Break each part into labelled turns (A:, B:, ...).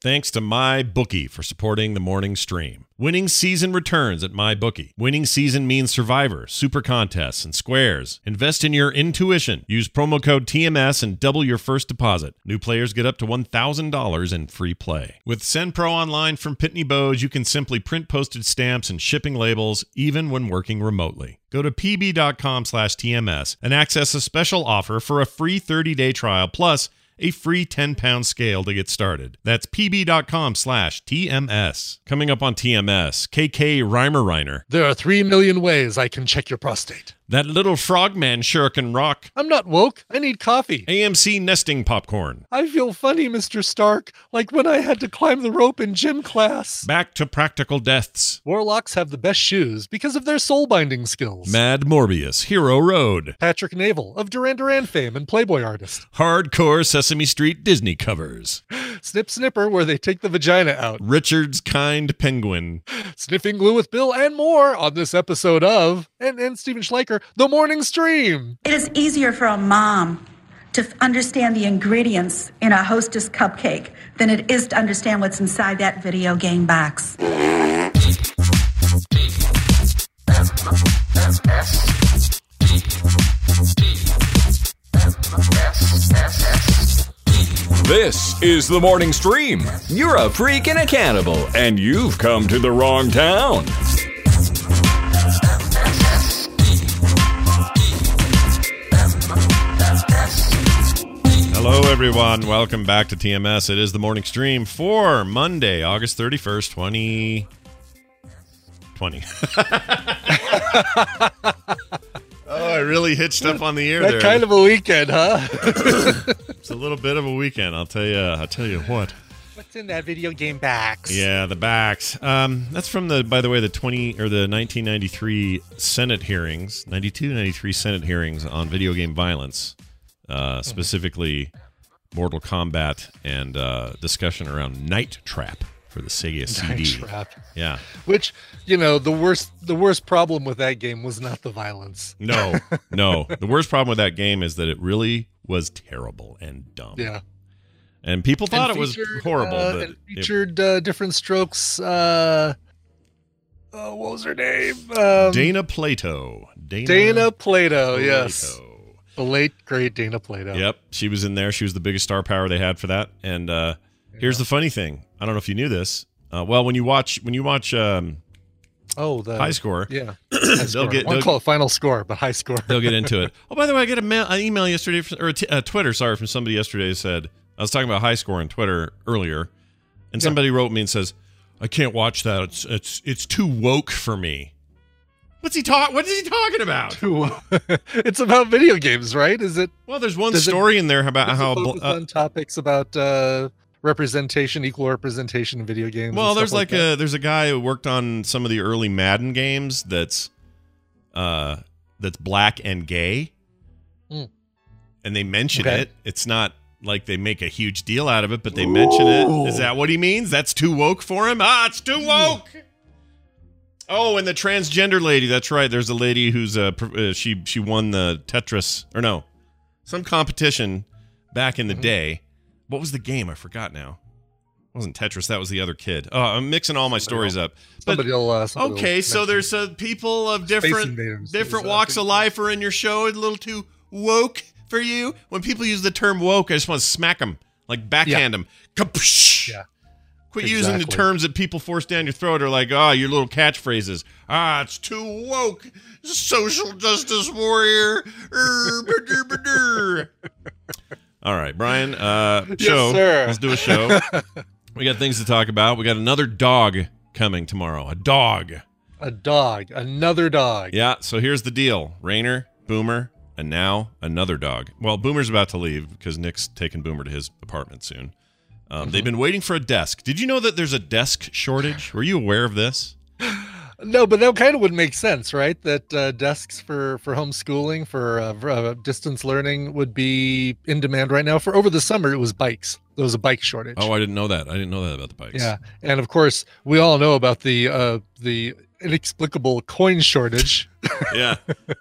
A: Thanks to MyBookie for supporting the morning stream. Winning season returns at MyBookie. Winning season means Survivor, Super Contests, and Squares. Invest in your intuition. Use promo code TMS and double your first deposit. New players get up to $1,000 in free play. With SendPro Online from Pitney Bowes, you can simply print postage stamps and shipping labels even when working remotely. Go to pb.com slash TMS and access a special offer for a free 30-day trial plus a free 10 pound scale to get started. That's pb.com slash TMS. Coming up on TMS, KK Reimer Reiner.
B: There are three million ways I can check your prostate.
A: That little frogman sure can rock.
B: I'm not woke. I need coffee.
A: AMC nesting popcorn.
B: I feel funny, Mr. Stark, like when I had to climb the rope in gym class.
A: Back to practical deaths.
B: Warlocks have the best shoes because of their soul binding skills.
A: Mad Morbius, Hero Road.
B: Patrick Navel of Duran Duran fame and Playboy artist.
A: Hardcore Sesame Street Disney covers.
B: Snip Snipper, where they take the vagina out.
A: Richard's Kind Penguin.
B: Sniffing glue with Bill and more on this episode of, and, and Steven Schleicher, The Morning Stream.
C: It is easier for a mom to understand the ingredients in a hostess cupcake than it is to understand what's inside that video game box.
D: This is the morning stream. You're a freak and a cannibal, and you've come to the wrong town.
A: Hello, everyone. Welcome back to TMS. It is the morning stream for Monday, August 31st, 2020. oh, I really hitched up on the ear
B: That
A: there.
B: kind of a weekend, huh?
A: it's a little bit of a weekend. I'll tell you. I'll tell you what.
B: What's in that video game box?
A: Yeah, the backs. Um, that's from the, by the way, the 20 or the 1993 Senate hearings, 92, 93 Senate hearings on video game violence, uh, specifically Mortal Kombat and uh, discussion around Night Trap for the Sega
B: Night
A: CD.
B: Trap.
A: Yeah.
B: Which, you know, the worst the worst problem with that game was not the violence.
A: No, no. The worst problem with that game is that it really was terrible and dumb.
B: Yeah.
A: And people thought
B: And
A: it was horrible,
B: uh,
A: but
B: and
A: it-
B: featured uh, Diff'rent Strokes. Uh, oh, what was her name? Um,
A: Dana Plato. Dana,
B: Dana Plato. Yes,
A: Plato.
B: The late great Dana Plato.
A: Yep, she was in there. She was the biggest star power they had for that. And uh, here's the funny thing: I don't know if you knew this. Uh, well, when you watch when you watch um,
B: Oh, the
A: High Score,
B: Yeah, high score.
A: get-
B: I want
A: they'll-
B: call it final score, but high score.
A: they'll get into it. Oh, by the way, I got a mail, an email yesterday from, or a, t- a Twitter, sorry, from somebody yesterday. Said I was talking about High Score on Twitter earlier, and somebody wrote me and says, "I can't watch that. It's it's it's too woke for me." What's he talk? What is he talking about?
B: it's about video games, right? Is it?
A: Well, there's one
B: Does it-
A: story in there about how. uh,
B: on topics about uh, representation, equal representation in video games.
A: Well, there's
B: stuff
A: like, a there's a guy who worked on some of the early Madden games that's uh that's black and gay.
B: Hmm.
A: And they mention
B: Okay.
A: it. It's not like they make a huge deal out of it, but they mention it. Is that what he means? That's too woke for him? Ah, it's too woke. Oh, and the transgender lady. That's right. There's a lady who's uh, uh she she won the Tetris or no, some competition back in the
B: Mhm.
A: day. What was the game? I forgot now. It wasn't Tetris. That was the other kid. Oh, I'm mixing all my stories up. But
B: Somebody will, uh, somebody will
A: okay, so there's uh, people of different
B: Invaders
A: different walks of life are in your show. A little too woke for you. When people use the term woke, I just want to smack them, like backhand them. Kapsh!
B: Yeah.
A: Quit using the terms that people force down your throat or like, ah, your little catchphrases. Ah, it's too woke. Social justice warrior. All right, Brian. Uh,
B: Yes,
A: show.
B: sir.
A: Let's do a show. we got things to talk about. We got another dog coming tomorrow. A dog.
B: a dog, another dog.
A: Yeah. So here's the deal: Rainer, Boomer, and now another dog. Well, Boomer's about to leave because Nick's taking Boomer to his apartment soon. Um, They've been waiting for a desk. Did you know that there's a desk shortage? Were you aware of this?
B: No, but that kind of would make sense, right? That uh, desks for for homeschooling, for uh, for, uh, distance learning, would be in demand right now. For over the summer, it was bikes. There was a bike shortage.
A: Oh, I didn't know that. I didn't know that about the bikes.
B: yeah, and of course, we all know about the uh, the inexplicable coin shortage.
A: yeah,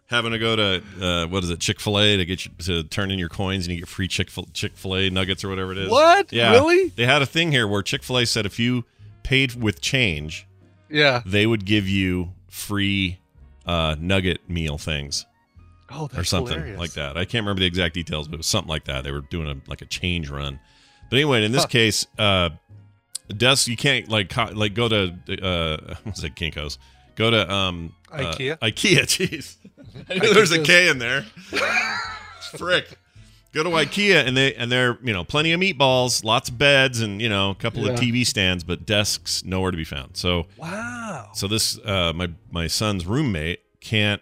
A: having to go to uh, what is it, Chick Fil A to get you to turn in your coins and you get free Chick Chick Fil A nuggets or whatever it is.
B: What?
A: Yeah,
B: Really?
A: They had a thing here where Chick Fil A said if you paid with change,
B: Yeah.
A: they would give you free uh, nugget meal things
B: Oh, that's
A: or something
B: hilarious.
A: like that. I can't remember the exact details, but it was something like that. They were doing a like a change run. But anyway, in this
B: Huh.
A: case, uh, Des, you can't like co- like go to uh, what's it, Kinkos? Go to um uh,
B: IKEA?
A: IKEA. Jeez, there's knew a K in there. Frick. Go to IKEA and they and they're you know plenty of meatballs, lots of beds, and you know a couple of TV stands, but desks nowhere to be found. So
B: Wow.
A: so this uh, my my son's roommate can't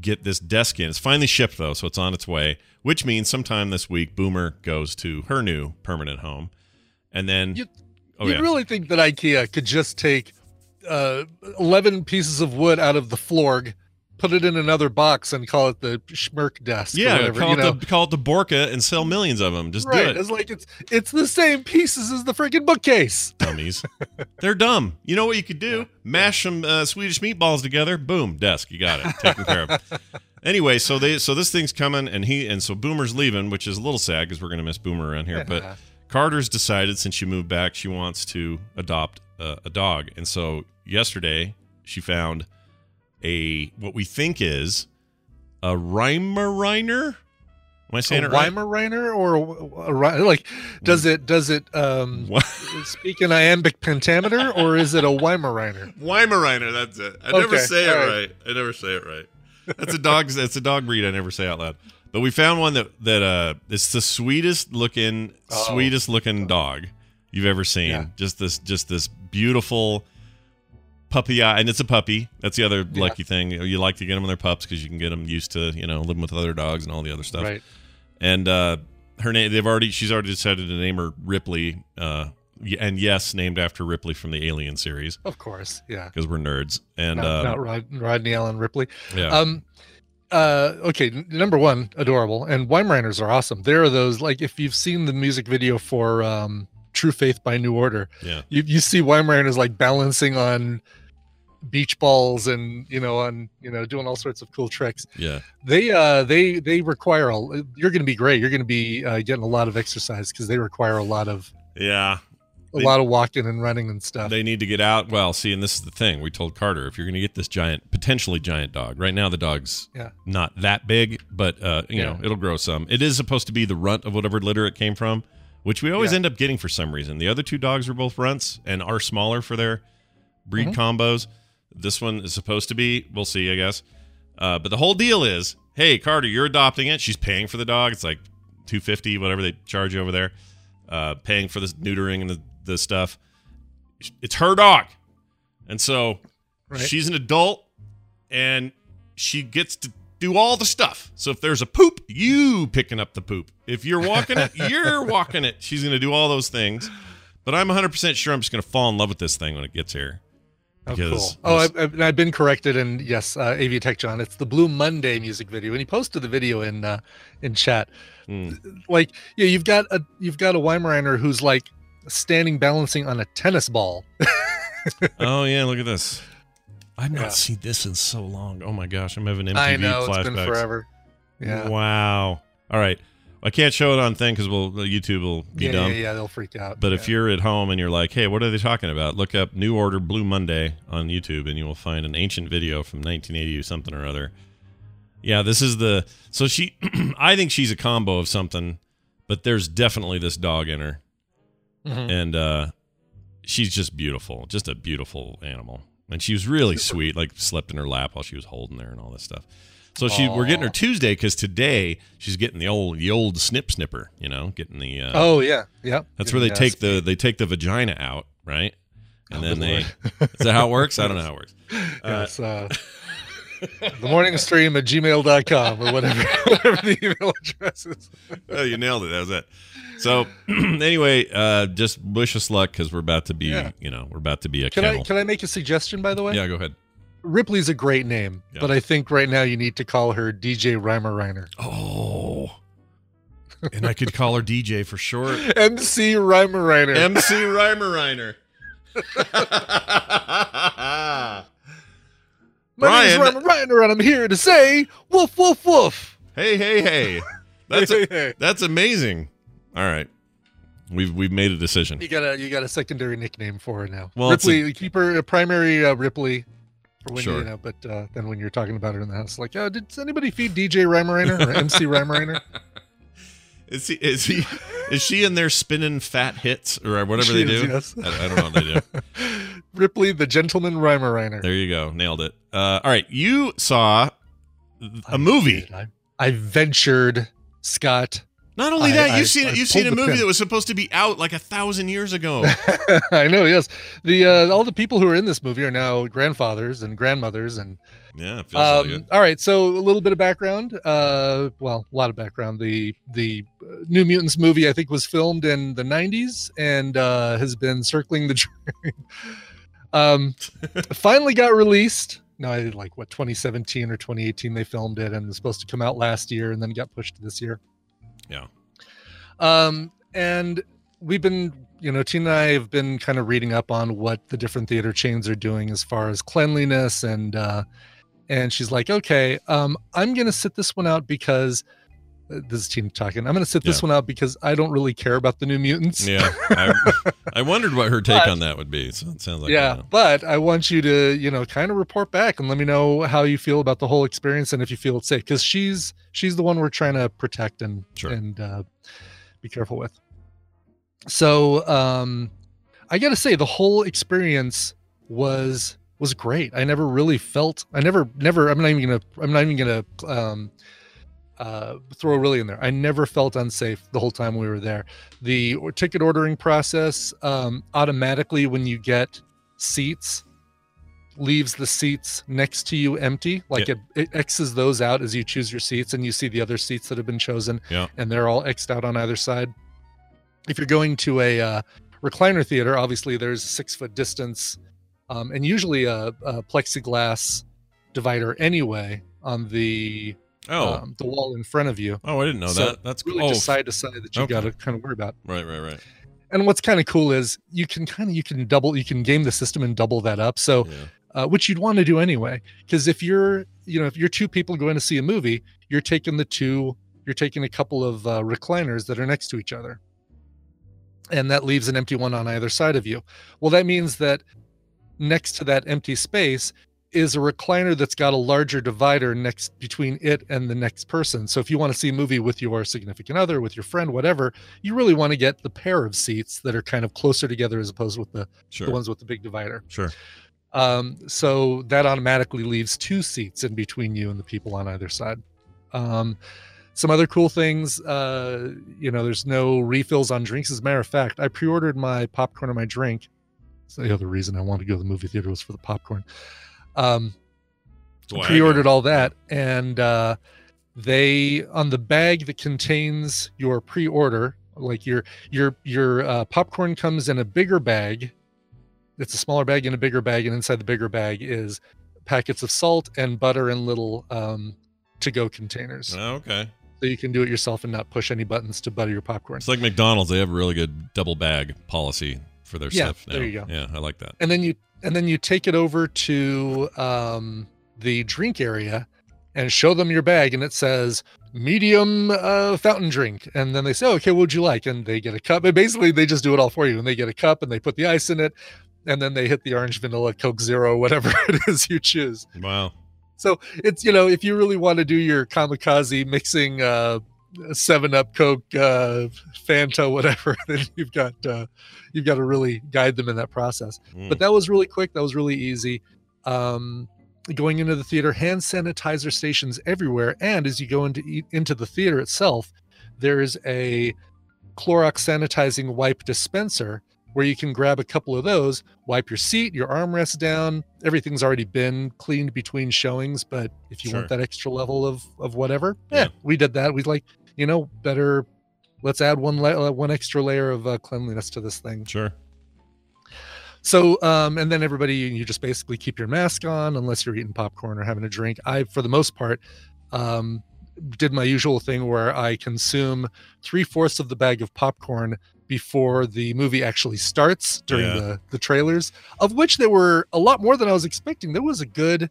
A: get this desk in. It's finally shipped though, so it's on its way. Which means sometime this week, Boomer goes to her new permanent home, and then
B: You-
A: oh
B: you
A: yeah,
B: really think that IKEA could just take uh, 11 pieces of wood out of the florg, put it in another box, and call it the Schmirk desk? or
A: yeah,
B: whatever,
A: call
B: you
A: it
B: know?
A: the call it the Borka and sell millions of them. Just
B: right.
A: do it,
B: It's like it's it's the same pieces as the freaking bookcase.
A: dummies. They're dumb. You know what you could do? Mash some uh, Swedish meatballs together. Boom, desk. You got it taken care of. Anyway, so they so this thing's coming, and he and so Boomer's leaving, which is a little sad because we're gonna miss Boomer around here, but.
B: Yeah.
A: Carter's decided since she moved back, she wants to adopt uh, a dog, and so yesterday she found a what we think is a Reimerainer. Am I saying
B: a
A: it right?
B: Weimaraner or a, a, like does it does it um
A: What?
B: speak in iambic pentameter or is it a Weimaraner?
A: Weimaraner. That's it. I never say it
B: all
A: right.
B: right.
A: I never say it right. That's a dog. That's a dog breed. I never say out loud. But we found one that that uh, it's the sweetest looking,
B: Oh.
A: sweetest looking dog you've ever seen.
B: Yeah.
A: Just this, just this beautiful puppy eye, and it's a puppy. That's the other
B: Yeah.
A: lucky thing. You like to get them when they're pups because you can get them used to you know living with other dogs and all the other stuff.
B: Right.
A: And uh, her name, they've already, she's already decided to name her Ripley. Uh, and yes, named after Ripley from the Alien series
B: Of course. Yeah.
A: because we're nerds. And
B: not,
A: uh,
B: not Rod, Rodney Allen Ripley.
A: yeah,
B: Um, uh, okay, number one, adorable, and Weimaraners are awesome. There are those like if you've seen the music video for um, True Faith by New Order,
A: yeah,
B: you you see Weimaraners like balancing on beach balls and you know on you know doing all sorts of cool tricks.
A: yeah.
B: They uh they they require a. You're going to be great. You're going to be uh, getting a lot of exercise because they require a lot of
A: Yeah,
B: a
A: They-
B: lot of walking and running and stuff.
A: they need to get out. Well, see, and this is the thing. We told Carter if you're going to get this giant, potentially giant dog. Right now, the dog's
B: Yeah.
A: not that big, but uh, you
B: Yeah.
A: know, it'll grow some. It is supposed to be the runt of whatever litter it came from, which we always
B: Yeah.
A: end up getting for some reason. The other two dogs were both runts and are smaller for their breed
B: Mhm.
A: combos. This one is supposed to be. We'll see, I guess. Uh, but the whole deal is, hey, Carter, you're adopting it. She's paying for the dog. It's like two fifty, whatever they charge you over there. Uh, paying for the neutering and the, the stuff. It's her dog, and so
B: Right.
A: she's an adult, and she gets to do all the stuff. So if there's a poop, you picking up the poop. If you're walking it, you're walking it. She's going to do all those things. But I'm 100% sure I'm just going to fall in love with this thing when it gets here.
B: Oh,
A: because
B: cool. Oh,
A: this-
B: I've, I've, been corrected, and yes, uh, AV Tech John. It's the Blue Monday music video, and he posted the video in uh, in chat.
A: Hmm.
B: Like, yeah, you've got a you've got a Weimaraner who's like standing balancing on a tennis ball.
A: oh yeah, look at this. I've not
B: Yeah.
A: seen this in so long. Oh my gosh, I'm having MTV
B: I know
A: flashbacks.
B: it's been forever. Yeah.
A: Wow. All right. I can't show it on thing because we'll YouTube will be
B: yeah,
A: dumb.
B: yeah, yeah, they'll freak out.
A: But if you're at home and you're like, hey, what are they talking about? Look up New Order Blue Monday on YouTube and you will find an ancient video from 1980 or something or other. Yeah, this is the. So she. I think she's a combo of something, but there's definitely this dog in her.
B: Mhm.
A: And uh, she's just beautiful. Just a beautiful animal. And she was really sweet, like slept in her lap while she was holding her and all this stuff. So she, we're getting her Tuesday because today she's getting the old, the old snip snipper. You know, getting the. Uh,
B: oh yeah, yeah.
A: that's where they
B: Yeah,
A: take the they take the vagina out, right? And
B: Oh,
A: then they
B: lord.
A: is that how it works? I don't know how it works. Uh,
B: Yes, uh, the morning stream at gmail.com or whatever, whatever the email address is.
A: oh, you nailed it. That was it. So anyway, uh, just wish us luck because we're about to be,
B: Yeah.
A: you know, we're about to be a
B: Can
A: kennel.
B: I can I make a suggestion by the way?
A: yeah, go ahead.
B: Ripley's a great name,
A: Yeah.
B: but I think right now you need to call her DJ Reimer Reiner.
A: Oh, and I could call her DJ for short.
B: MC Reimer Reiner.
A: MC Reimer Reiner.
B: My name's. Ryan Reiner, and I'm here to say woof woof woof.
A: Hey, hey, hey. That's
B: Hey, hey.
A: that's amazing. All right. We've we've made a decision.
B: You got a you got a secondary nickname for her now.
A: Well, it's a-
B: Ripley, keep her a primary uh, Ripley. For when
A: Sure.
B: you know, but uh, then when you're talking about her in the house, like, oh, did anybody feed DJ Reimerainer or MC Reimerainer?
A: Is he is he is she in there spinning fat hits or whatever
B: She
A: they
B: is,
A: do?
B: yes.
A: I, I don't know what they do.
B: Ripley, the gentleman Reimerainer.
A: There you go. Nailed it. Uh, all right. You saw a movie.
B: I, I ventured, Scott.
A: Not only that,
B: I-
A: you've seen
B: I
A: you've seen a movie that was supposed to be out like a thousand years ago.
B: I know, yes. The uh, all the people who are in this movie are now grandfathers and grandmothers and
A: yeah, it feels like
B: Um,
A: it.
B: all right, so a little bit of background. Uh, well, a lot of background. The the uh, New Mutants movie, I think, was filmed in the '90s and uh, has been circling the um, finally got released. No, I did like what 2017 or 2018 they filmed it, and it was supposed to come out last year, and then got pushed to this year.
A: Yeah.
B: Um, and we've been, you know, Tina and I have been kind of reading up on what the different theater chains are doing as far as cleanliness and uh and she's like, okay, um, I'm gonna sit this one out because uh, this is Tina talking. I'm gonna sit this
A: Yeah.
B: one out because I don't really care about the new mutants.
A: Yeah, I, I wondered what her take
B: But-
A: on that would be. So it sounds like
B: yeah,
A: uh,
B: but I want you to, you know, kind of report back and let me know how you feel about the whole experience and if you feel it's safe because she's she's the one we're trying to protect and
A: Sure.
B: and uh, be careful with. So um, I got to say the whole experience was was great. I never really felt. I never never. I'm not even gonna. I'm not even gonna. Um, uh, throw really in there. I never felt unsafe the whole time we were there. The ticket ordering process um, automatically when you get seats leaves the seats next to you empty like
A: Yeah.
B: it, it x's those out as you choose your seats and you see the other seats that have been chosen
A: Yeah.
B: and they're all xed out on either side if you're going to a uh, recliner theater obviously there's a six foot distance um, and usually a, a plexiglass divider anyway on the
A: Oh,
B: um, the wall in front of you
A: oh, I didn't know
B: so
A: that. That's
B: really
A: cool. Oh,
B: just side to side that you
A: okay.
B: got to kind of worry about
A: right, right, right.
B: and what's kind of cool is you can kind of you can double you can game the system and double that up so
A: Yeah.
B: uh, which you'd want to do anyway because if you're you know if you're two people going to see a movie you're taking the two you're taking a couple of uh, recliners that are next to each other and that leaves an empty one on either side of you well that means that next to that empty space is a recliner that's got a larger divider next between it and the next person so if you want to see a movie with your significant other with your friend whatever you really want to get the pair of seats that are kind of closer together as opposed with the,
A: Sure,
B: the ones with the big divider
A: sure.
B: um, so that automatically leaves two seats in between you and the people on either side. Um, some other cool things, uh, you know, there's no refills on drinks. As a matter of fact, I pre-ordered my popcorn and my drink. The other reason I wanted to go to the movie theater was for the popcorn. Um, pre-ordered all that, and uh, they on the bag that contains your pre-order, like your your your uh, popcorn comes in a bigger bag. It's a smaller bag in a bigger bag, and inside the bigger bag is packets of salt and butter and little um, to-go containers,
A: Oh, okay.
B: so you can do it yourself and not push any buttons to butter your popcorn.
A: It's like McDonald's. They have a really good double bag policy for their
B: Yeah,
A: stuff. Now.
B: there you go.
A: Yeah, I like that.
B: and then you and then you take it over to um, the drink area and show them your bag and it says medium uh, fountain drink and then they say okay what would you like and they get a cup and basically they just do it all for you and they get a cup and they put the ice in it and then they hit the orange vanilla coke zero whatever it is you choose
A: Wow.
B: so it's you know if you really want to do your kamikaze mixing uh seven up coke uh fanta whatever then you've got uh you've got to really guide them in that process
A: Mm.
B: but that was really quick that was really easy um going into the theater hand sanitizer stations everywhere and as you go into into the theater itself there is a Clorox sanitizing wipe dispenser where you can grab a couple of those, wipe your seat, your armrest down. Everything's already been cleaned between showings, but if you
A: Sure.
B: want that extra level of of whatever,
A: Yeah.
B: yeah, we did that. We like, you know, better. Let's add one la- uh, one extra layer of uh, cleanliness to this thing.
A: Sure.
B: So, um, and then everybody, you just basically keep your mask on unless you're eating popcorn or having a drink. I, for the most part, um, did my usual thing where I consume three fourths of the bag of popcorn before the movie actually starts during
A: Yeah.
B: the the trailers, of which there were a lot more than I was expecting. There was a good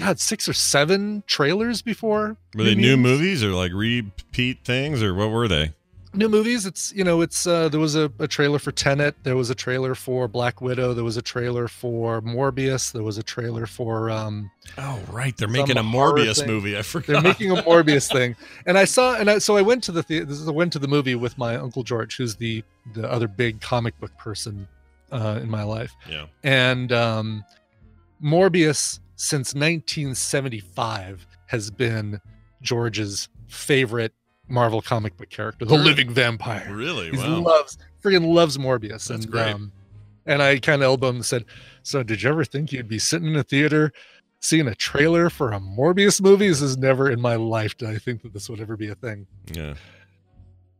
B: God, six or seven trailers before.
A: Were they new movies or like repeat things or what were they?
B: New movies. It's you know, it's uh, there was a, a trailer for Tenet. There was a trailer for Black Widow. There was a trailer for Morbius. There was a trailer for um,
A: Oh, right. They're making a Morbius movie. I forgot.
B: they're making a Morbius thing, and I saw and I, so I went to the theater. This is I went to the movie with my uncle George, who's the the other big comic book person uh, in my life,
A: yeah.
B: and um, Morbius since 1975 has been George's favorite Marvel comic book character, the living vampire.
A: Really?
B: He
A: Wow.
B: loves freaking loves Morbius.
A: That's
B: and
A: great.
B: um and I kind of elbowed him and said, So did you ever think you'd be sitting in a theater seeing a trailer for a Morbius movie? This is never in my life did I think that this would ever be a thing.
A: Yeah.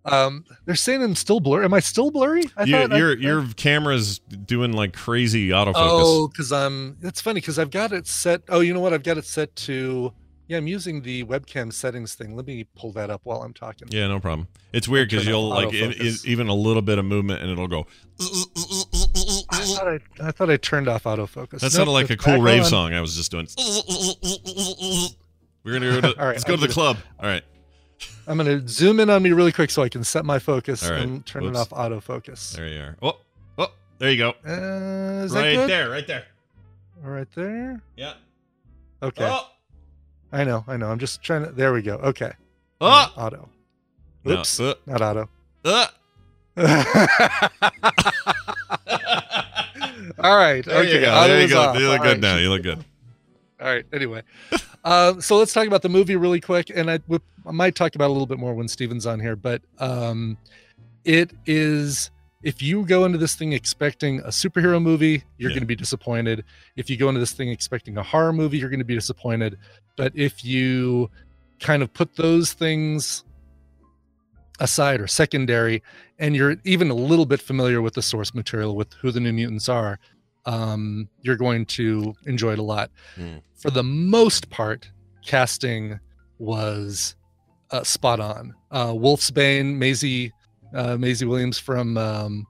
B: Um they're saying I'm still blurry. Am I still blurry? I
A: You,
B: thought I-
A: your
B: I-
A: your camera's doing like crazy autofocus.
B: Oh, because I'm it's funny because I've got it set. Oh, you know what? I've got it set to yeah, I'm using the webcam settings thing. Let me pull that up while I'm talking.
A: Yeah, no problem. It's weird because you'll like it, it- even a little bit of movement and it'll go.
B: I thought I, I thought I turned off autofocus.
A: That
B: Nope,
A: sounded like a cool rave
B: on.
A: song I was just doing. We're gonna go to,
B: All right,
A: let's go to the club. All right.
B: I'm gonna zoom in on me really quick so I can set my focus
A: right.
B: and turn
A: Whoops.
B: it off autofocus.
A: There you are. Oh, oh, there you go.
B: Uh, is that
A: Right there, right there.
B: Right there.
A: Yeah.
B: Okay.
A: Oh,
B: I know. I know. I'm just trying to. There we go. Okay.
A: oh.
B: Auto.
A: No,
B: Oops.
A: uh,
B: Not auto.
A: uh.
B: All right.
A: There
B: okay.
A: you go.
B: auto
A: There you go.
B: off.
A: You look
B: All
A: good
B: right.
A: now. You look good.
B: All right. Anyway, um, so let's talk about the movie really quick, and I, we- I might talk about it a little bit more when Steven's on here. But um, it is if you go into this thing expecting a superhero movie, you're
A: Yeah.
B: going to be disappointed. If you go into this thing expecting a horror movie, you're going to be disappointed. But if you kind of put those things aside or secondary, and you're even a little bit familiar with the source material, with who the New Mutants are, um, you're going to enjoy it a lot.
A: Hmm.
B: For the most part, casting was uh, spot on. Uh, Wolfsbane, Maisie, uh, Maisie Williams from um,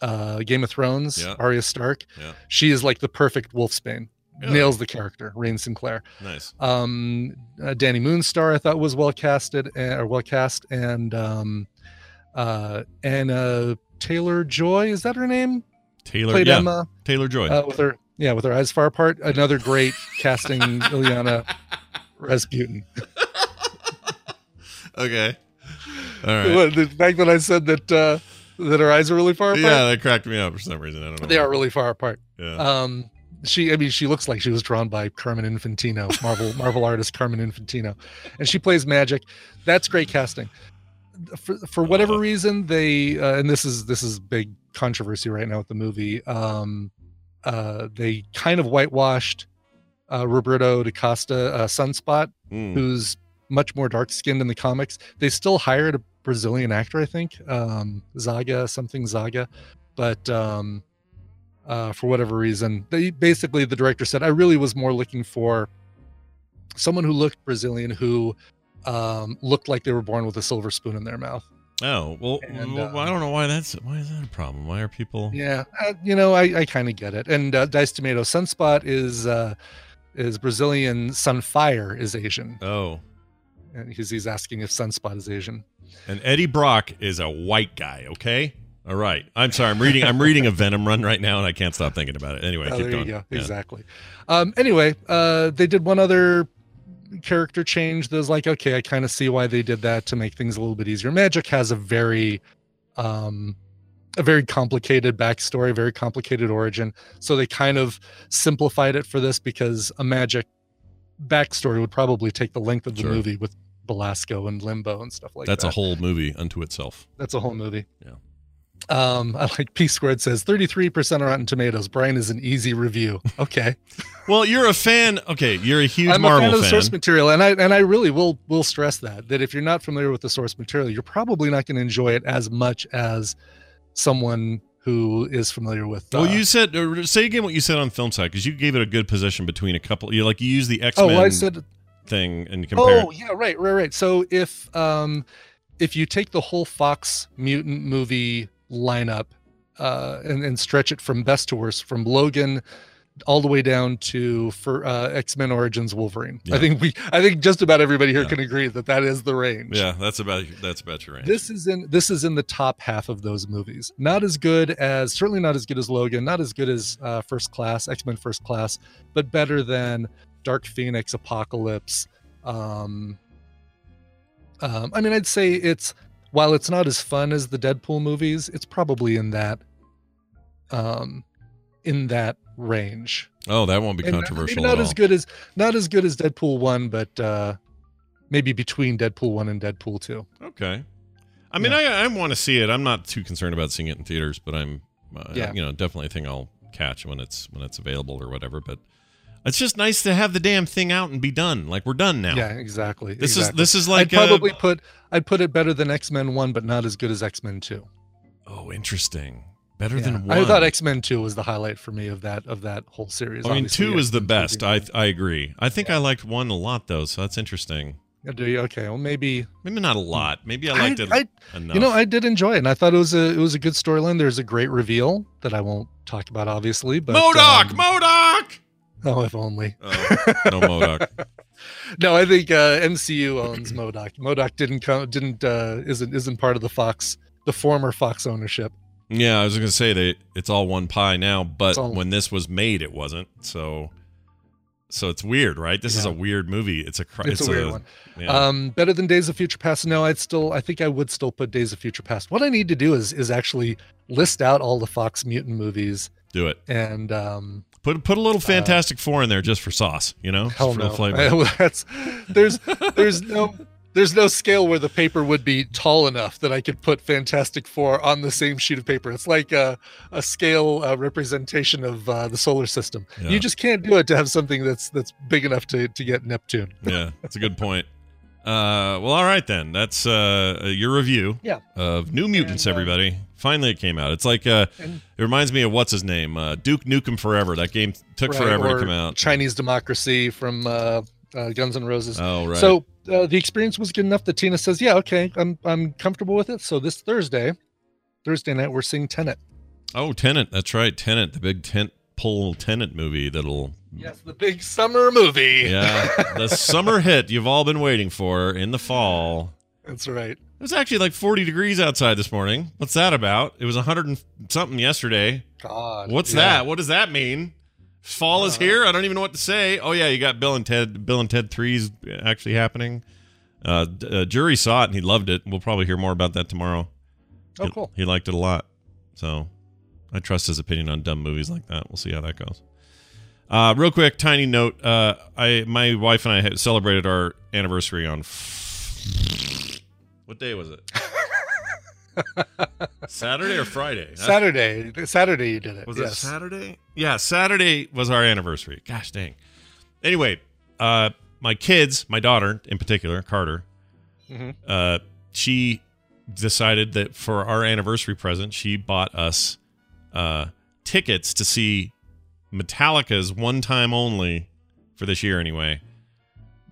B: uh, Game of Thrones,
A: Yeah.
B: Arya Stark.
A: Yeah.
B: She is like the perfect Wolfsbane.
A: Yeah.
B: Nails the character, Rahne Sinclair.
A: Nice.
B: Um, uh, Dani Moonstar, I thought was well casted uh, or well cast, and um, uh, and uh, Taylor Joy is that her name?
A: Taylor.
B: Played
A: yeah.
B: Emma
A: Taylor Joy.
B: uh, with her yeah with her eyes far apart. Another great casting, Illyana Rasputin.
A: okay. All right.
B: The fact that I said that uh, that her eyes are really far apart.
A: Yeah, that cracked me up for some reason. I don't know.
B: they
A: why.
B: are really far apart.
A: Yeah.
B: Um, she, I mean, she looks like she was drawn by Carmen Infantino, Marvel Marvel artist Carmen Infantino, and she plays Magik. That's great casting. For for whatever reason, they uh, and this is this is big controversy right now with the movie. Um, uh, they kind of whitewashed uh, Roberto da Costa, uh, Sunspot,
A: Mm.
B: who's much more dark skinned in the comics. They still hired a Brazilian actor, I think, um, Zaga, something Zaga, but um, uh, for whatever reason, they basically the director said, I really was more looking for someone who looked Brazilian, who um, looked like they were born with a silver spoon in their mouth.
A: Oh well,
B: And,
A: well,
B: uh,
A: I don't know why that's why is that a problem? Why are people?
B: Yeah, uh, you know, I, I kind of get it. And uh, Dice Tomato Sunspot is uh, is Brazilian. Sunfire is Asian,
A: Oh,
B: and he's he's asking if Sunspot is Asian.
A: and Eddie Brock is a white guy. Okay. All right. I'm sorry. I'm reading. I'm reading a Venom run right now, and I can't stop thinking about it. Anyway,
B: oh,
A: keep
B: there
A: going.
B: you go.
A: Yeah.
B: Exactly. Um, anyway, uh, they did one other character change that was like, okay, I kind of see why they did that to make things a little bit easier. Magik has a very, um, a very complicated backstory, very complicated origin. So they kind of simplified it for this because a Magik backstory would probably take the length of the
A: Sure.
B: movie with Belasco and Limbo and stuff like
A: That's
B: that.
A: That's a whole movie unto itself.
B: That's a whole movie.
A: Yeah.
B: Um, I like P squared says 33% on Rotten Tomatoes. Brian is an easy review. Okay.
A: Well, you're a fan. Okay, you're a huge
B: I'm
A: Marvel
B: a fan of the
A: fan.
B: source material, and I and I really will will stress that that if you're not familiar with the source material, you're probably not going to enjoy it as much as someone who is familiar with.
A: well,
B: uh,
A: you said say again what you said on film side because you gave it a good position between a couple. You like you use the X
B: oh,
A: Men
B: well, I said.
A: thing and compare.
B: Oh, yeah, right, right, right. So if um if you take the whole Fox mutant movie lineup uh and, and stretch it from best to worst, from Logan all the way down to for uh, X-Men Origins Wolverine.
A: Yeah.
B: I think we I think just about everybody here
A: Yeah.
B: can agree that that is the range.
A: Yeah, that's about that's about your range.
B: This is in this is in the top half of those movies. Not as good as certainly not as good as Logan, not as good as uh, First Class, X-Men First Class, but better than Dark Phoenix, Apocalypse. Um, um, I mean, I'd say it's while it's not as fun as the Deadpool movies, it's probably in that um in that range.
A: oh, that won't be
B: And
A: controversial
B: not
A: at
B: as
A: all.
B: good as not as good as Deadpool 1, but uh maybe between Deadpool 1 and Deadpool 2.
A: Okay. I mean, I I want to see it. I'm not too concerned about seeing it in theaters, but I'm, uh,
B: Yeah.
A: you know, definitely think I'll catch when it's when it's available or whatever. But it's just nice to have the damn thing out and be done. Like we're done now.
B: Yeah, exactly.
A: This
B: exactly.
A: is this is like
B: I'd probably
A: uh,
B: put I'd put it better than X Men One, but not as good as X Men Two.
A: oh, interesting. Better
B: Yeah.
A: than one.
B: I thought X Men Two was the highlight for me of that of that whole series.
A: I mean,
B: Obviously,
A: two is the
B: X-Men
A: best. I I agree. I think I liked one a lot though, so that's interesting.
B: Yeah, do you? Okay, well maybe
A: Maybe not a lot. Maybe I liked it
B: I,
A: enough.
B: you know, I did enjoy it, and I thought it was a it was a good storyline. There's a great reveal that I won't talk about, obviously. But
A: MODOK,
B: um,
A: MODOK.
B: oh, if only.
A: Oh, no MODOK.
B: No, I think uh, MCU owns MODOK. MODOK didn't come, didn't uh, isn't isn't part of the Fox, the former Fox ownership.
A: Yeah, I was gonna say they it's all one pie now, but
B: all-
A: when this was made, it wasn't. So, so it's weird, right? This is a weird movie. It's a cr-
B: It's, a weird one.
A: Yeah.
B: Um, better than Days of Future Past? No, I'd still. I think I would still put Days of Future Past. What I need to do is is actually list out all the Fox mutant movies
A: Do it.
B: and um,
A: Put put a little Fantastic Four in there just for sauce. You know,
B: hell no.
A: the flavor.
B: That's there's there's no there's no scale where the paper would be tall enough that I could put Fantastic Four on the same sheet of paper. It's like a a scale uh, representation of uh, the solar system.
A: Yeah.
B: You just can't do it to have something that's that's big enough to to get Neptune.
A: yeah, that's a good point. Uh, well, all right then. That's uh your review.
B: Yeah.
A: Of New Mutants,
B: And, uh,
A: everybody. Finally, it came out. It's like uh,
B: And-
A: it reminds me of what's his name, uh, Duke Nukem Forever. That game took
B: Right,
A: forever to come out.
B: Chinese Democracy from uh, uh, Guns N' Roses.
A: Oh right.
B: So uh, the experience was good enough that Tina says, "Yeah, okay, I'm I'm comfortable with it." So this Thursday, Thursday night, we're seeing Tenet.
A: oh, Tenant. That's right, Tenant, the big tent pole Tenant movie that'll
B: Yes, the big summer movie.
A: yeah the summer hit you've all been waiting for in the fall.
B: that's right.
A: It was actually like 40 degrees outside this morning. What's that about? It was 100 and something yesterday.
B: God,
A: What's
B: yeah.
A: that? What does that mean? Fall is
B: Uh,
A: here. I don't even know what to say. Oh yeah, you got Bill and Ted. Bill and Ted Three's actually happening. Uh, uh, Jury saw it and he loved it. We'll probably hear more about that tomorrow.
B: Oh, cool.
A: He, liked it a lot. So I trust his opinion on dumb movies like that. We'll see how that goes. Uh, real quick, tiny note. Uh, I my wife and I celebrated our anniversary on. F- what day was it? Saturday or Friday? That's-
B: Saturday, Saturday you did it.
A: was
B: yes.
A: it Saturday? Yeah, Saturday was our anniversary. Gosh dang. Anyway, uh, my kids, my daughter in particular, Carter,
B: Mhm.
A: uh, she decided that for our anniversary present, she bought us uh, tickets to see Metallica's one time only for this year anyway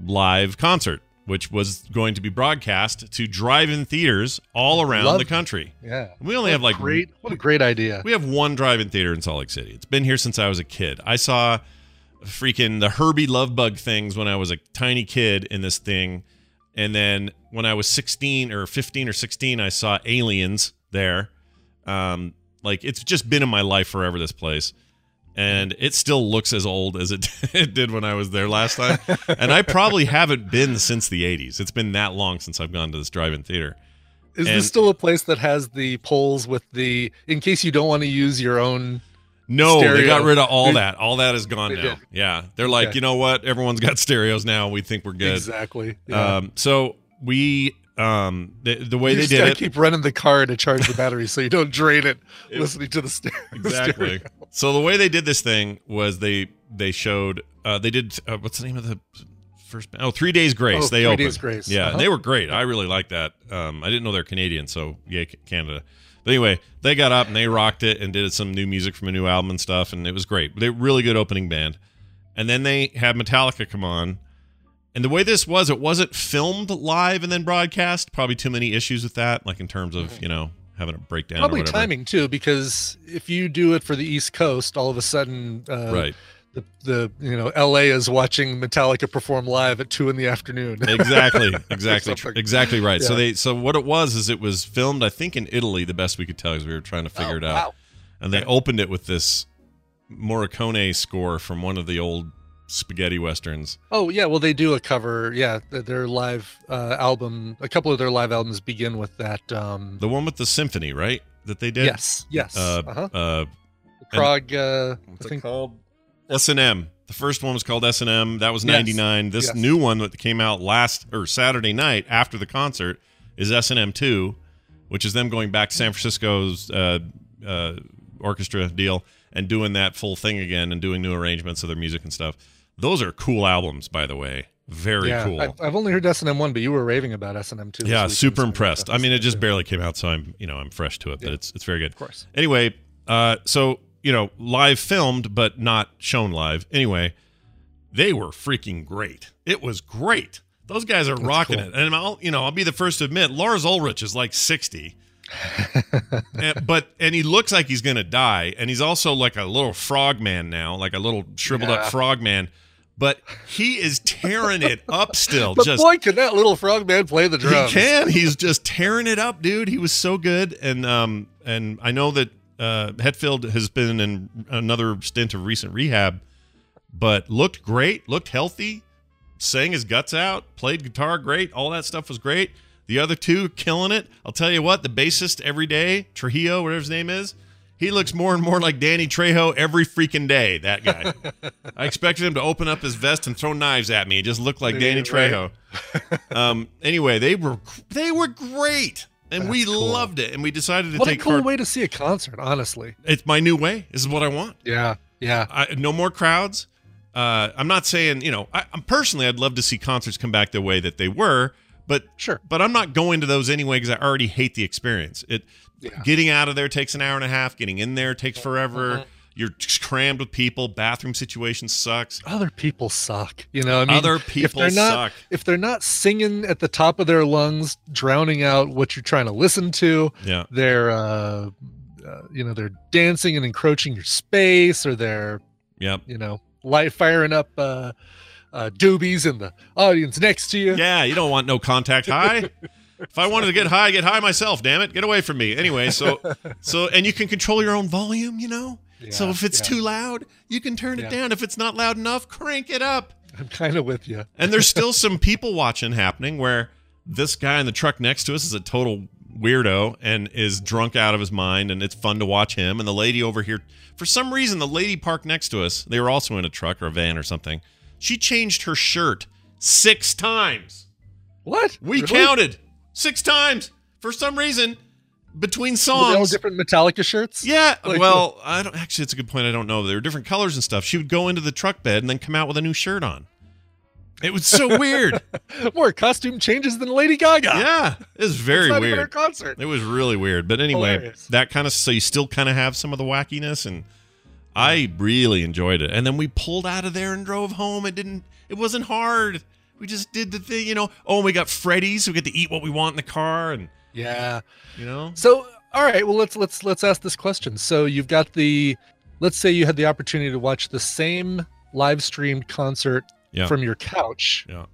A: live concert, which was going to be broadcast to drive-in theaters all around
B: Love-
A: the country.
B: Yeah.
A: We only
B: What
A: have like
B: great. What a great idea.
A: we have one drive-in theater in Salt Lake City. It's been here since I was a kid. I saw freaking the Herbie Love Bug things when I was a tiny kid in this thing. And then when I was 16 or 15 or 16, I saw Aliens there. Um, like it's just been in my life forever, this place. And it still looks as old as it, it did when I was there last time. and I probably haven't been since the 80s. It's been that long since I've gone to this drive-in theater.
B: Is
A: and-
B: this still a place that has the poles with the in case you don't want to use your own?
A: No, they got rid of all that. All that is gone now. Yeah, they're like,
B: Okay.
A: you know what? Everyone's got stereos now. We think we're good.
B: Exactly. Yeah.
A: Um, so we, um, the, the way
B: you
A: they did it,
B: keep running the car to charge the battery so you don't drain it,
A: It-
B: listening to the stereo.
A: exactly. So the way they did this thing was they they showed uh, they did uh, what's the name of the first oh three days grace
B: Oh,
A: they
B: Three
A: opened
B: Days Grace.
A: yeah
B: Uh-huh.
A: they were great I really liked that um, I didn't know they're Canadian so yeah Canada but anyway they got up and they rocked it and did some new music from a new album and stuff and it was great they really good opening band and then they had Metallica come on and the way this was it wasn't filmed live and then broadcast probably too many issues with that like in terms of you know having a breakdown. or
B: Probably timing too, because if you do it for the East Coast, all of a sudden, uh,
A: Right.
B: the the you know L.A. is watching Metallica perform live at two in the afternoon.
A: exactly exactly exactly right so they so what it was is it was filmed i think in italy the best we could tell because we were trying to figure
B: Oh,
A: it out
B: wow.
A: and they opened it with this morricone score from one of the old spaghetti westerns
B: Oh yeah, well they do a cover. Yeah, their live uh, album. A couple of their live albums begin with that. Um,
A: the one with the symphony right that they did
B: yes, yes.
A: uh,
B: uh-huh.
A: uh
B: Prague. Uh,
A: what's
B: I
A: it called s&m the first one was called s&m that was
B: Yes.
A: 99 this
B: Yes.
A: new one that came out last or saturday night after the concert is s&m 2 which is them going back to san francisco's uh, uh, orchestra deal and doing that full thing again and doing new arrangements of their music and stuff those are cool albums by the way very
B: yeah,
A: cool
B: I've, I've only heard S and M one, but you were raving about S and M two.
A: yeah super impressed i mean it just barely came out so i'm you know i'm fresh to it but
B: Yeah.
A: it's it's very good
B: Of course.
A: Anyway, uh, so you know, live filmed but not shown live. Anyway, they were freaking great. It was great. Those guys are rocking
B: cool.
A: it, and I'll you know I'll be the first to admit Lars Ulrich is like sixty. and, but and he looks like he's gonna die, and he's also like a little frog man now, like a little shriveled
B: Yeah.
A: up frog man. But he is tearing it up still.
B: But
A: just
B: boy, can that little frog man play the drums?
A: he can. He's just tearing it up, dude. He was so good, and um, and I know that uh, Hetfield has been in another stint of recent rehab, but looked great, looked healthy, sang his guts out, played guitar great. All that stuff was great. The other two killing it. I'll tell you what, the bassist every day, Trujillo, whatever his name is, he looks more and more like Danny Trejo every freaking day. That guy. I expected him to open up his vest and throw knives at me. He just looked like Danny
B: it right.
A: Trejo. um. Anyway, they were they were great, and we
B: cool.
A: loved it, and we decided to take
B: What a cool
A: part.
B: way to see a concert, honestly.
A: It's my new way. This is what I want.
B: Yeah, yeah.
A: I, no more crowds. Uh, I'm not saying you know. I, I'm personally, I'd love to see concerts come back the way that they were, but
B: Sure.
A: but I'm not going to those anyway because I already hate the experience. It
B: Yeah.
A: getting out of there takes an hour and a half. Getting in there takes forever.
B: Mhm.
A: You're crammed with people. Bathroom situation sucks.
B: Other people suck. You know, I mean,
A: Other
B: if
A: people
B: they're not,
A: suck.
B: If they're not singing at the top of their lungs, drowning out what you're trying to listen to,
A: Yeah.
B: they're, uh, uh, you know, they're dancing and encroaching your space, or they're,
A: Yep.
B: you know, light firing up uh, uh, doobies in the audience next to you.
A: Yeah, you don't want no contact high. if I wanted to get high, I get high myself. Damn it, get away from me. Anyway, so so and you can control your own volume. You know. so if it's
B: yeah.
A: too loud, you can turn it down. If it's not loud enough, crank it up.
B: I'm kind of with you.
A: And there's still some people watching happening where this guy in the truck next to us is a total weirdo and is drunk out of his mind and it's fun to watch him and the lady over here for some reason the lady parked next to us they were also in a truck or a van or something she changed her shirt six times
B: What?
A: we
B: Really?
A: counted six times for some reason between
B: they all
A: songs.
B: different Metallica shirts?
A: yeah
B: Like-
A: well i don't actually it's a good point i don't know. They were different colors and stuff. She would go into the truck bed and then come out with a new shirt on. It was so weird.
B: More costume changes than Lady Gaga.
A: yeah it was very
B: even her
A: weird
B: concert.
A: it was really weird but anyway
B: Hilarious.
A: that kind of so you still kind of have some of the wackiness and i really enjoyed it. And then we pulled out of there and drove home. It didn't it wasn't hard we just did the thing you know oh we got freddy's we get to eat what we want in the car and
B: Yeah.
A: you know
B: So, all right. Well, let's let's let's ask this question. So, you've got the, let's say you had the opportunity to watch the same live streamed concert
A: Yeah.
B: from your couch
A: yeah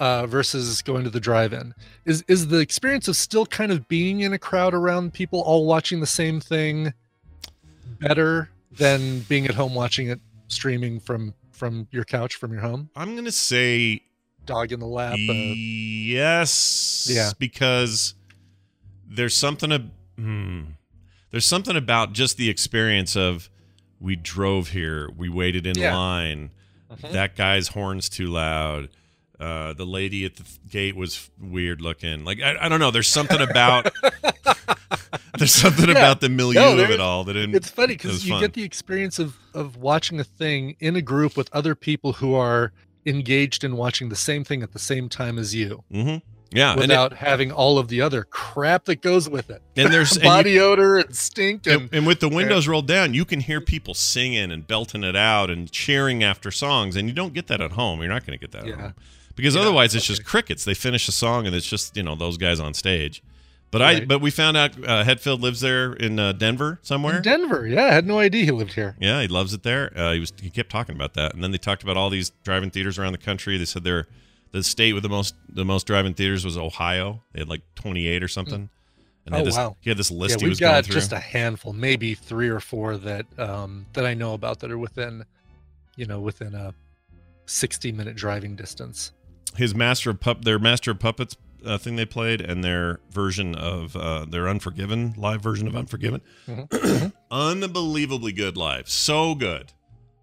B: uh, versus going to the drive-in. Is is the experience of still kind of being in a crowd around people all watching the same thing better than being at home watching it streaming from from your couch from your home?
A: i'm gonna say
B: Dog in the lap. Uh,
A: yes
B: Yeah.
A: because there's something a, hmm, there's something about just the experience of we drove here we waited in
B: Yeah.
A: line
B: Mhm.
A: that guy's horns too loud uh, the lady at the th- gate was weird looking like i, I don't know there's something about there's something
B: Yeah.
A: about the milieu
B: No,
A: of it all that it,
B: it's funny because you
A: fun.
B: get the experience of of watching a thing in a group with other people who are engaged in watching the same thing at the same time as you
A: hmm yeah and, it-
B: without having all of the other crap that goes with it
A: and there's and you-
B: body odor and stink and
A: and, and with the windows rolled down, you can hear people singing and belting it out and cheering after songs, and you don't get that at home. You're not going to get that at home because
B: Yeah,
A: otherwise it's just crickets. They finish a song and it's just you know those guys on stage. But I but we found out uh, Hetfield lives there in uh, Denver somewhere.
B: In Denver. Yeah, I had no idea he lived here.
A: Yeah, he loves it there. Uh, he was he kept talking about that, and then they talked about all these drive-in theaters around the country. They said they're the state with the most the most drive-in theaters was Ohio. They had like 28 or something. And
B: Oh,
A: this,
B: wow.
A: he had this list
B: yeah,
A: he
B: we've got just a handful, maybe three or four that um, that I know about that are within, you know, within a sixty-minute driving distance.
A: His Master of Pup, their Master of Puppets uh, thing they played, and their version of uh, their Unforgiven live version of Unforgiven,
B: Mhm.
A: unbelievably good live, so good,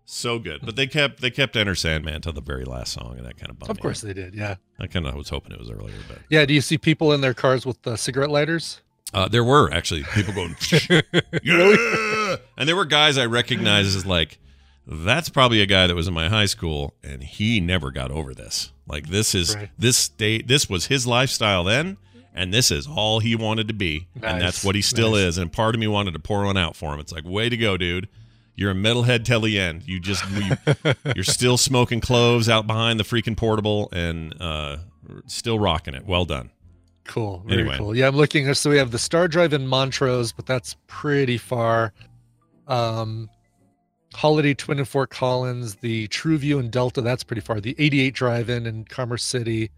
A: so good. But they kept they kept Enter Sandman till the very last song, and that kind of bummed
B: Of course
A: out.
B: they did. Yeah.
A: I kind of was hoping it was earlier, but
B: Yeah. Do you see people in their cars with uh, cigarette lighters?
A: Uh, there were actually people going, yeah! and there were guys I recognized as like, that's probably a guy that was in my high school, and he never got over this. Like this is
B: Right.
A: this state, this was his lifestyle then, and this is all he wanted to be, and that's what he still
B: Nice.
A: is. And part of me wanted to pour one out for him. It's like, way to go, dude. You're a metalhead till the end. You just you, you're still smoking cloves out behind the freaking portable and uh, still rocking it. Well done.
B: Cool. Very
A: Anyway.
B: cool. Yeah, I'm looking. So we have the Star Drive in Montrose, but that's pretty far. Um, Holiday Twin in Fort Collins, the Tru-Vu in Delta, that's pretty far. The 88 Drive in Commerce City,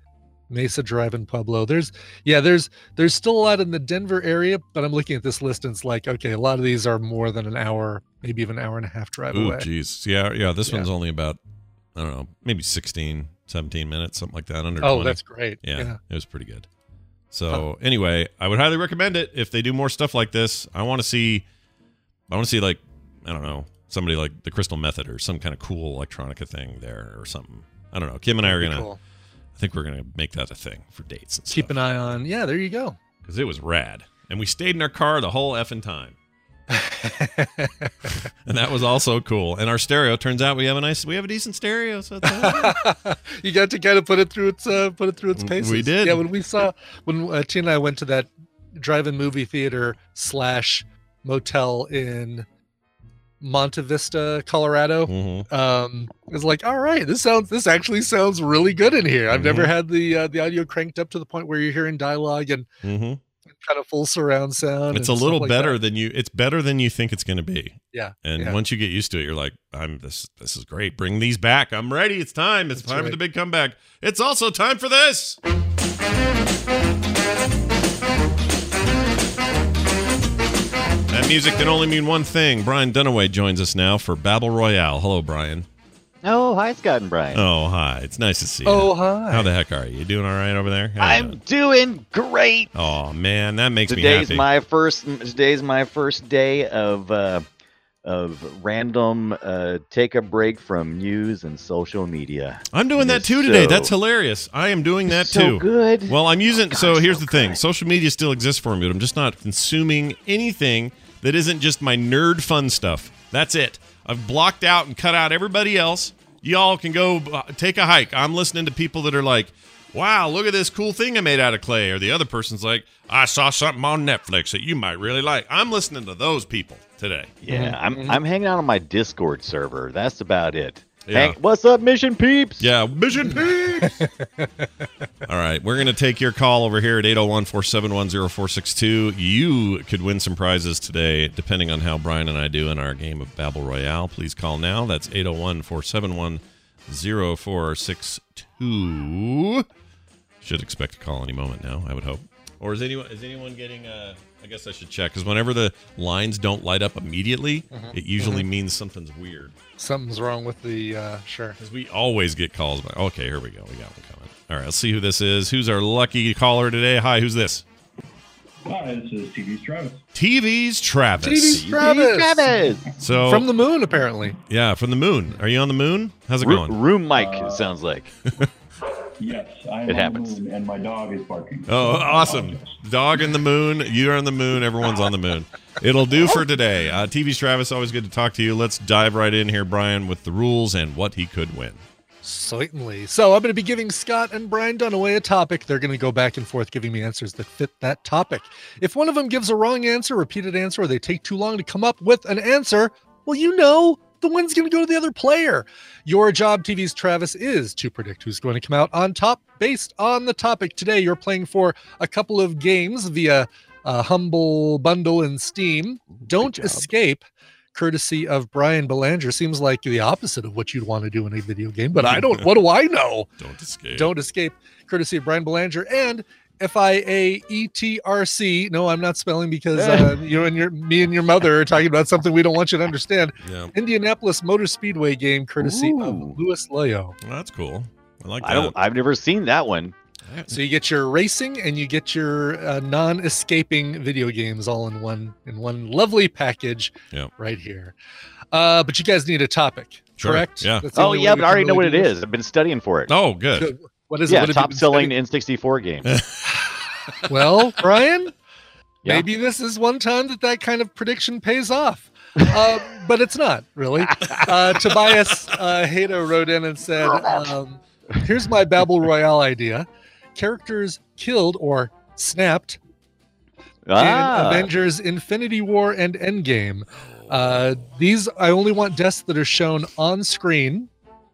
B: Mesa Drive in Pueblo. There's yeah, there's there's still a lot in the Denver area, but I'm looking at this list and it's like, okay, a lot of these are more than an hour, maybe even an hour and a half drive
A: Ooh,
B: away.
A: jeez. Yeah, yeah. This
B: Yeah.
A: one's only about, I don't know, maybe 16, 17 minutes, something like that. Under
B: Oh,
A: 20.
B: that's great.
A: yeah,
B: yeah.
A: it was pretty good. So anyway, I would highly recommend it if they do more stuff like this. I want to see, I want to see like, I don't know, somebody like the Crystal Method or some kind of cool electronica thing there or something. I don't know. Kim and I are gonna.
B: cool.
A: I think we're gonna make that a thing for dates and
B: keep
A: stuff
B: an eye on. Yeah, there you go.
A: because it was rad, and we stayed in our car the whole effing time. and that was also cool. And our stereo turns out we have a nice, we have a decent stereo. So it's
B: you got to kind of put it through its uh, put it through its paces.
A: We did.
B: Yeah, when we saw when uh, Tina and I went to that drive-in movie theater slash motel in Monte Vista, Colorado.
A: Mhm.
B: Um, it was like, all right, this sounds this actually sounds really good in here. I've never
A: Mhm.
B: had the uh, the audio cranked up to the point where you're hearing dialogue and
A: Mhm.
B: kind of full surround sound.
A: It's a little
B: like
A: better
B: that.
A: than you. It's better than you think it's going to be.
B: Yeah,
A: And
B: yeah.
A: once you get used to it, you're like, I'm this. This is great. Bring these back. I'm ready. It's time. It's
B: That's
A: time for the big comeback. It's also time for this. Music can only mean one thing. Brian Dunaway joins us now for Babel Royale. Hello, Brian.
E: Oh, hi, Scott and Brian.
A: Oh, hi. It's nice to see you.
B: Oh hi.
A: How the heck are you? You doing all right over there? How
E: I'm doing great.
A: Oh man, that makes me
E: Today's
A: happy.
E: my first. Today's my first day of uh, of random uh, take a break from news and social media.
A: I'm doing that too today.
E: so-
A: That's hilarious. I am doing that
E: so
A: too.
E: good.
A: Well, I'm using.
E: God,
A: so here's
E: so
A: the thing: social media still exists for me, but I'm just not consuming anything that isn't just my nerd fun stuff. That's it. I've blocked out and cut out everybody else. Y'all can go uh, take a hike. I'm listening to people that are like, "Wow, look at this cool thing I made out of clay," or the other person's like, "I saw something on Netflix that you might really like." I'm listening to those people today.
E: yeah, I'm I'm hanging out on my Discord server. That's about it.
A: Yeah.
E: Hank, what's up, Mission Peeps?
A: Yeah, Mission Peeps. All right, we're going to take your call over here at 801 471 0462. You could win some prizes today, depending on how Brian and I do in our game of Babel Royale. Please call now. That's 801 471 0462. Should expect a call any moment now, I would hope. Or is anyone is anyone getting uh I guess I should check because whenever the lines don't light up immediately, mm-hmm. it usually mm-hmm. means something's weird.
B: Something's wrong with the uh sure.
A: Because we always get calls. By, okay, here we go. We got one coming. All right, let's see who this is. Who's our lucky caller today? Hi, who's this?
F: Hi, this is TV's Travis.
A: TV's Travis.
B: TV's
E: Hey,
B: Travis.
E: Travis.
A: So
B: From the moon, apparently.
A: yeah, from the moon. Are you on the moon? How's it
E: Room,
A: going?
E: room mic. Uh, it sounds like.
F: Yes, I am
E: It
F: on
E: happens.
F: the moon, and my dog is barking.
A: Oh, awesome! Dog in the moon. You're on the moon. Everyone's on the moon. It'll do for today. Uh, TV's Travis. Always good to talk to you. Let's dive right in here, Brian, with the rules and what he could win.
B: Certainly. So I'm going to be giving Scott and Brian Dunaway a topic. They're going to go back and forth giving me answers that fit that topic. If one of them gives a wrong answer, repeated answer, or they take too long to come up with an answer, well, you know, the win's going to go to the other player. Your job, TV's Travis, is to predict who's going to come out on top based on the topic. Today, you're playing for a couple of games via a humble bundle in Steam. Don't escape. Courtesy of Brian Belanger seems like the opposite of what you'd want to do in a video game, but I don't. What do I know?
A: Don't escape.
B: Don't escape. Courtesy of Brian Belanger and F I A E T R C. No, I'm not spelling because uh, you and your me and your mother are talking about something we don't want you to understand.
A: Yeah,
B: Indianapolis Motor Speedway game, courtesy
E: Ooh.
B: of Louis Loyo.
A: well, that's cool. I like
E: I
A: that.
E: don't. I've never seen that one.
B: So you get your racing and you get your uh, non-escaping video games all in one in one lovely package
A: Yeah.
B: right here. Uh, but you guys need a topic,
A: Sure,
B: correct?
A: yeah.
E: Oh yeah, but I
B: can
E: already know what it
B: is.
E: is. I've been studying for it.
A: Oh, good.
B: this. What is it?
E: yeah,
B: What
E: top selling
B: studying?
E: N64 game.
B: Well, Brian,
E: Yeah.
B: maybe this is one time that that kind of prediction pays off. Uh, but it's not really. Uh, Tobias uh, Hato wrote in and said, um, "Here's my Babel Royale idea: characters killed or snapped in
E: ah,
B: Avengers: Infinity War and Endgame. Uh, these I only want deaths that are shown on screen,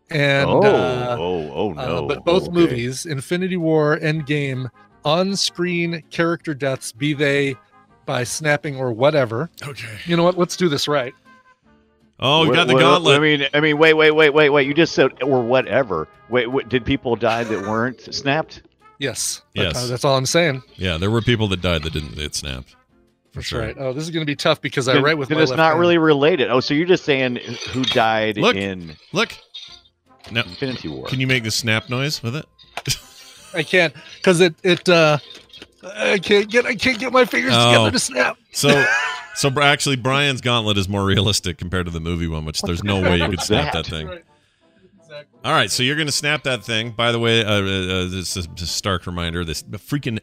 B: and
E: oh,
B: uh,
E: oh, oh
B: uh,
E: no!
B: but both
E: Okay.
B: movies, Infinity War, Endgame, on-screen character deaths, be they by snapping or whatever.
A: Okay.
B: You know what? Let's do this right.
A: Oh, we got the gauntlet.
E: I mean, I mean, wait, wait, wait, wait, wait. You just said or whatever. Wait, what, did people die that weren't snapped?
B: Yes.
A: Yes.
B: That's, uh, that's all I'm saying.
A: yeah, there were people that died that didn't get snapped. For
B: That's
A: sure.
B: right. Oh, this is going to be tough because I
E: Then-
B: write with
E: then it's not
B: hand.
E: really related. Oh, so you're just saying who died
A: Look.
E: in
A: Look. Now,
E: Infinity War?
A: can you make the snap noise with it?
B: I can't because it it uh I can't get I can't get my fingers
A: Oh.
B: together to snap.
A: So, so actually, Brian's gauntlet is more realistic compared to the movie one, which there's no way you could snap
E: that?
A: that thing.
B: Right. Exactly.
A: All right, so you're going to snap that thing. By the way, uh, uh, uh, this is a stark reminder: this freaking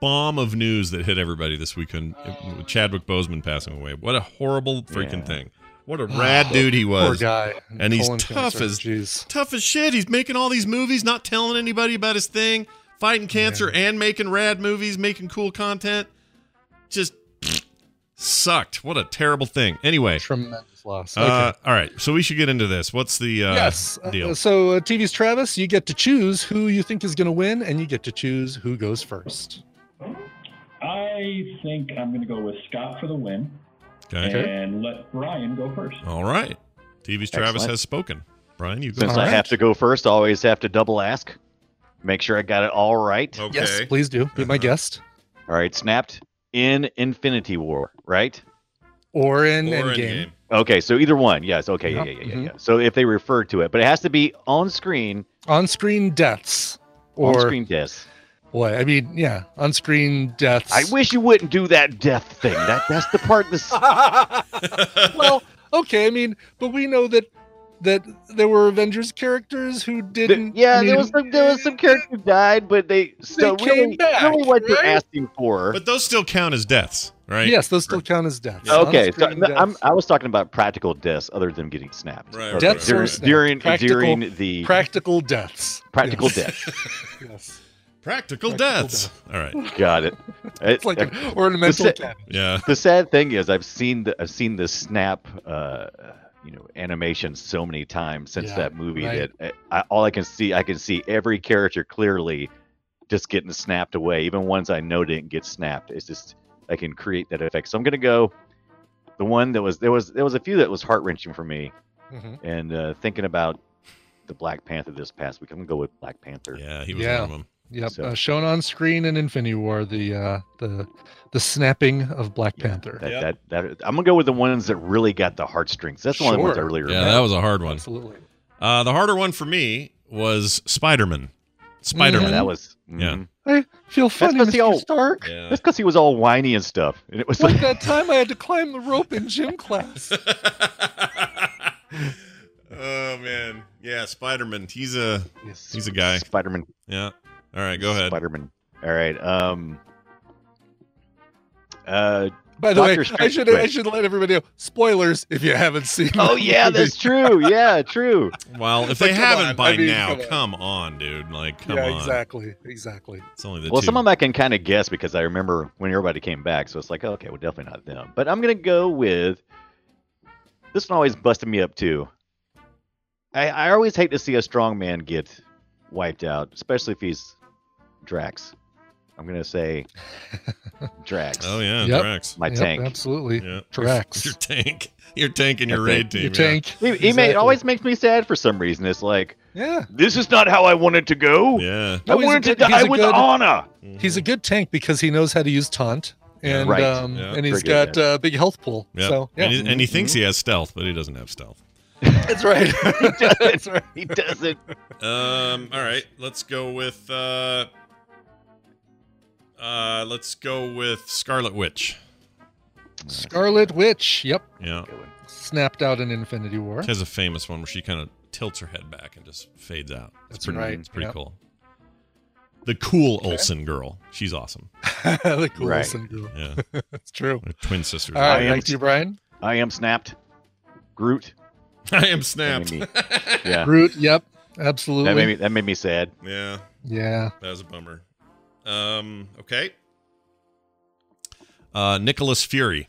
A: bomb of news that hit everybody this weekend. with Chadwick Boseman passing away. What a horrible freaking
E: Yeah.
A: thing! What a rad dude he was.
B: Poor guy.
A: And he's
B: Colon
A: tough
B: cancer.
A: as-
B: Jeez.
A: Tough as shit. He's making all these movies, not telling anybody about his thing, fighting cancer and making rad movies, making cool content. Just sucked. What a terrible thing. Anyway,
B: Tremendous loss. Okay.
A: uh, all right, so we should get into this. What's the uh,
B: yes. Uh,
A: deal?
B: so uh, TV's Travis, you get to choose who you think is going to win, and you get to choose who goes first.
F: I think I'm going to go with Scott for the win
A: Okay.
F: and let Brian go first.
A: All right. TV's Travis
E: Excellent.
A: has spoken. Brian, you go.
E: Since
B: All
E: I
B: right.
E: have to go first, I always have to double ask. Make sure I got it all right.
A: Okay.
B: Yes, please do. Be my
A: Uh-huh.
B: guest.
E: All right, snapped in Infinity War, right?
B: Or in
A: Or
B: Endgame.
A: Endgame.
E: Okay, so either one. Yes. Okay.
B: Yep,
E: Yeah, yeah, yeah,
B: mhm.
E: yeah. So if they refer to it, but it has to be on screen,
B: On screen deaths. Or
E: on screen deaths.
B: Boy, I mean, yeah, on screen deaths.
E: I wish you wouldn't do that death thing. That that's the part that's
B: well, okay, I mean, but we know that that there were Avengers characters who didn't.
E: yeah.
B: I mean,
E: there was some there was some character who died, but they still
B: came
E: really,
B: back,
E: really what you're
B: right?
E: asking for.
A: But those still count as deaths, right?
B: Yes, those still count as deaths.
E: okay, so
B: On-screen
E: I'm,
B: deaths.
E: I was talking about practical deaths other than getting snapped.
A: Right,
E: Okay,
A: right,
B: Deaths
E: during
B: or snapped.
E: during,
B: Practical-
E: during the
B: practical deaths.
E: practical
B: Yes.
E: deaths.
B: Yes.
A: Practical,
B: Practical
A: deaths. All right.
E: Got it.
B: It's like an ornamental
E: Listen-
B: cat.
A: Yeah.
E: the sad thing is I've seen the I've seen the snap uh you know animation so many times since
B: Yeah,
E: that movie
B: right.
E: that I, I, all I can see I can see every character clearly just getting snapped away even ones I know didn't get snapped it's just I can create that effect so I'm gonna go the one that was there was there was a few that was heart wrenching for me
B: Mhm.
E: and uh thinking about the Black Panther this past week I'm gonna go with Black Panther
A: Yeah, he was
B: Yeah.
A: one of them.
B: Yep,
E: So-
B: uh, shown on screen in Infinity War, the uh, the the snapping of Black
E: Yeah,
B: Panther.
E: that,
A: Yeah.
E: that that I'm gonna go with the ones that really got the heartstrings that's the one ones I
B: Sure.
E: really
A: Yeah,
E: remember
A: that was a hard one.
B: Absolutely.
A: Uh, the harder one for me was Spider-Man. Spider-Man.
B: Mhm.
E: that was
A: Yeah.
E: mhm.
B: I feel funny,
E: 'cause he
B: Mr.
E: all-
B: Stark.
A: Yeah.
E: That's because he was all whiny and stuff. And it was
B: Like
E: like,
B: that time I had to climb the rope in gym class.
A: oh man, yeah, Spider-Man. He's a
B: Yes.
A: he's a guy.
E: Spider-Man.
A: Yeah. All right, go ahead.
E: Spider-Man. All right. Um. Uh.
B: By the way,
E: Doctor
B: I should
E: go
B: I should let everybody know. Spoilers if you haven't seen.
E: Oh yeah,
B: movie.
E: that's true. Yeah, true.
A: Well, if they haven't
B: on,
A: by
B: I mean,
A: now,
B: come
A: come
B: on.
A: on. dude. Like, come
B: yeah,
A: on.
B: exactly, exactly.
A: It's only the
E: Well,
A: two.
E: some of them I can kind of guess because I remember when everybody came back, so it's like, okay, well, definitely not them. But I'm gonna go with this one always busted me up too. I I always hate to see a strong man get wiped out, especially if he's Drax. I'm gonna say Drax.
A: Oh yeah,
B: Yep.
A: Drax.
E: My
B: Yep,
E: tank.
B: Absolutely.
A: Yeah,
B: Drax.
A: Your tank. Your tank and your
E: I
A: raid
E: think
A: team.
B: Your
A: yeah.
B: tank.
E: He, he made,
B: Exactly.
E: it always makes me sad for some reason. It's like
B: Yeah.
E: this is not how I wanted to go.
A: Yeah.
E: I
B: No, he's
E: wanted to
B: good- he's
E: die with
B: good-
E: honor.
B: He's a good tank because he knows how to use taunt. And
E: Right.
B: um,
A: Yeah.
B: and he's
E: Pretty
B: got a big health pool.
A: Yeah.
B: So yeah,
A: and, he, and he thinks he has stealth, but he doesn't have stealth.
B: that's right. that's right.
E: He doesn't.
A: Um. All right. Let's go with. Uh. Uh. Let's go with Scarlet Witch.
B: Scarlet Witch. Yep.
A: Yeah.
B: Snapped out in Infinity War.
A: She has a famous one where she kind of tilts her head back and just fades out. It's
B: That's
A: pretty,
B: right,
A: It's pretty
B: yep.
A: cool. The cool Olsen girl. She's awesome.
B: the cool
E: Right.
B: Olsen girl.
A: Yeah.
B: That's true.
A: They're twin sisters.
B: All right,
E: I am
B: back you, Brian.
E: I am snapped. Groot.
A: I am snapped.
E: That made Yeah.
B: Groot. Yep. Absolutely.
E: That made me that made me sad.
A: yeah.
B: yeah.
A: That was a bummer. Um. Okay. Uh. Nicholas Fury.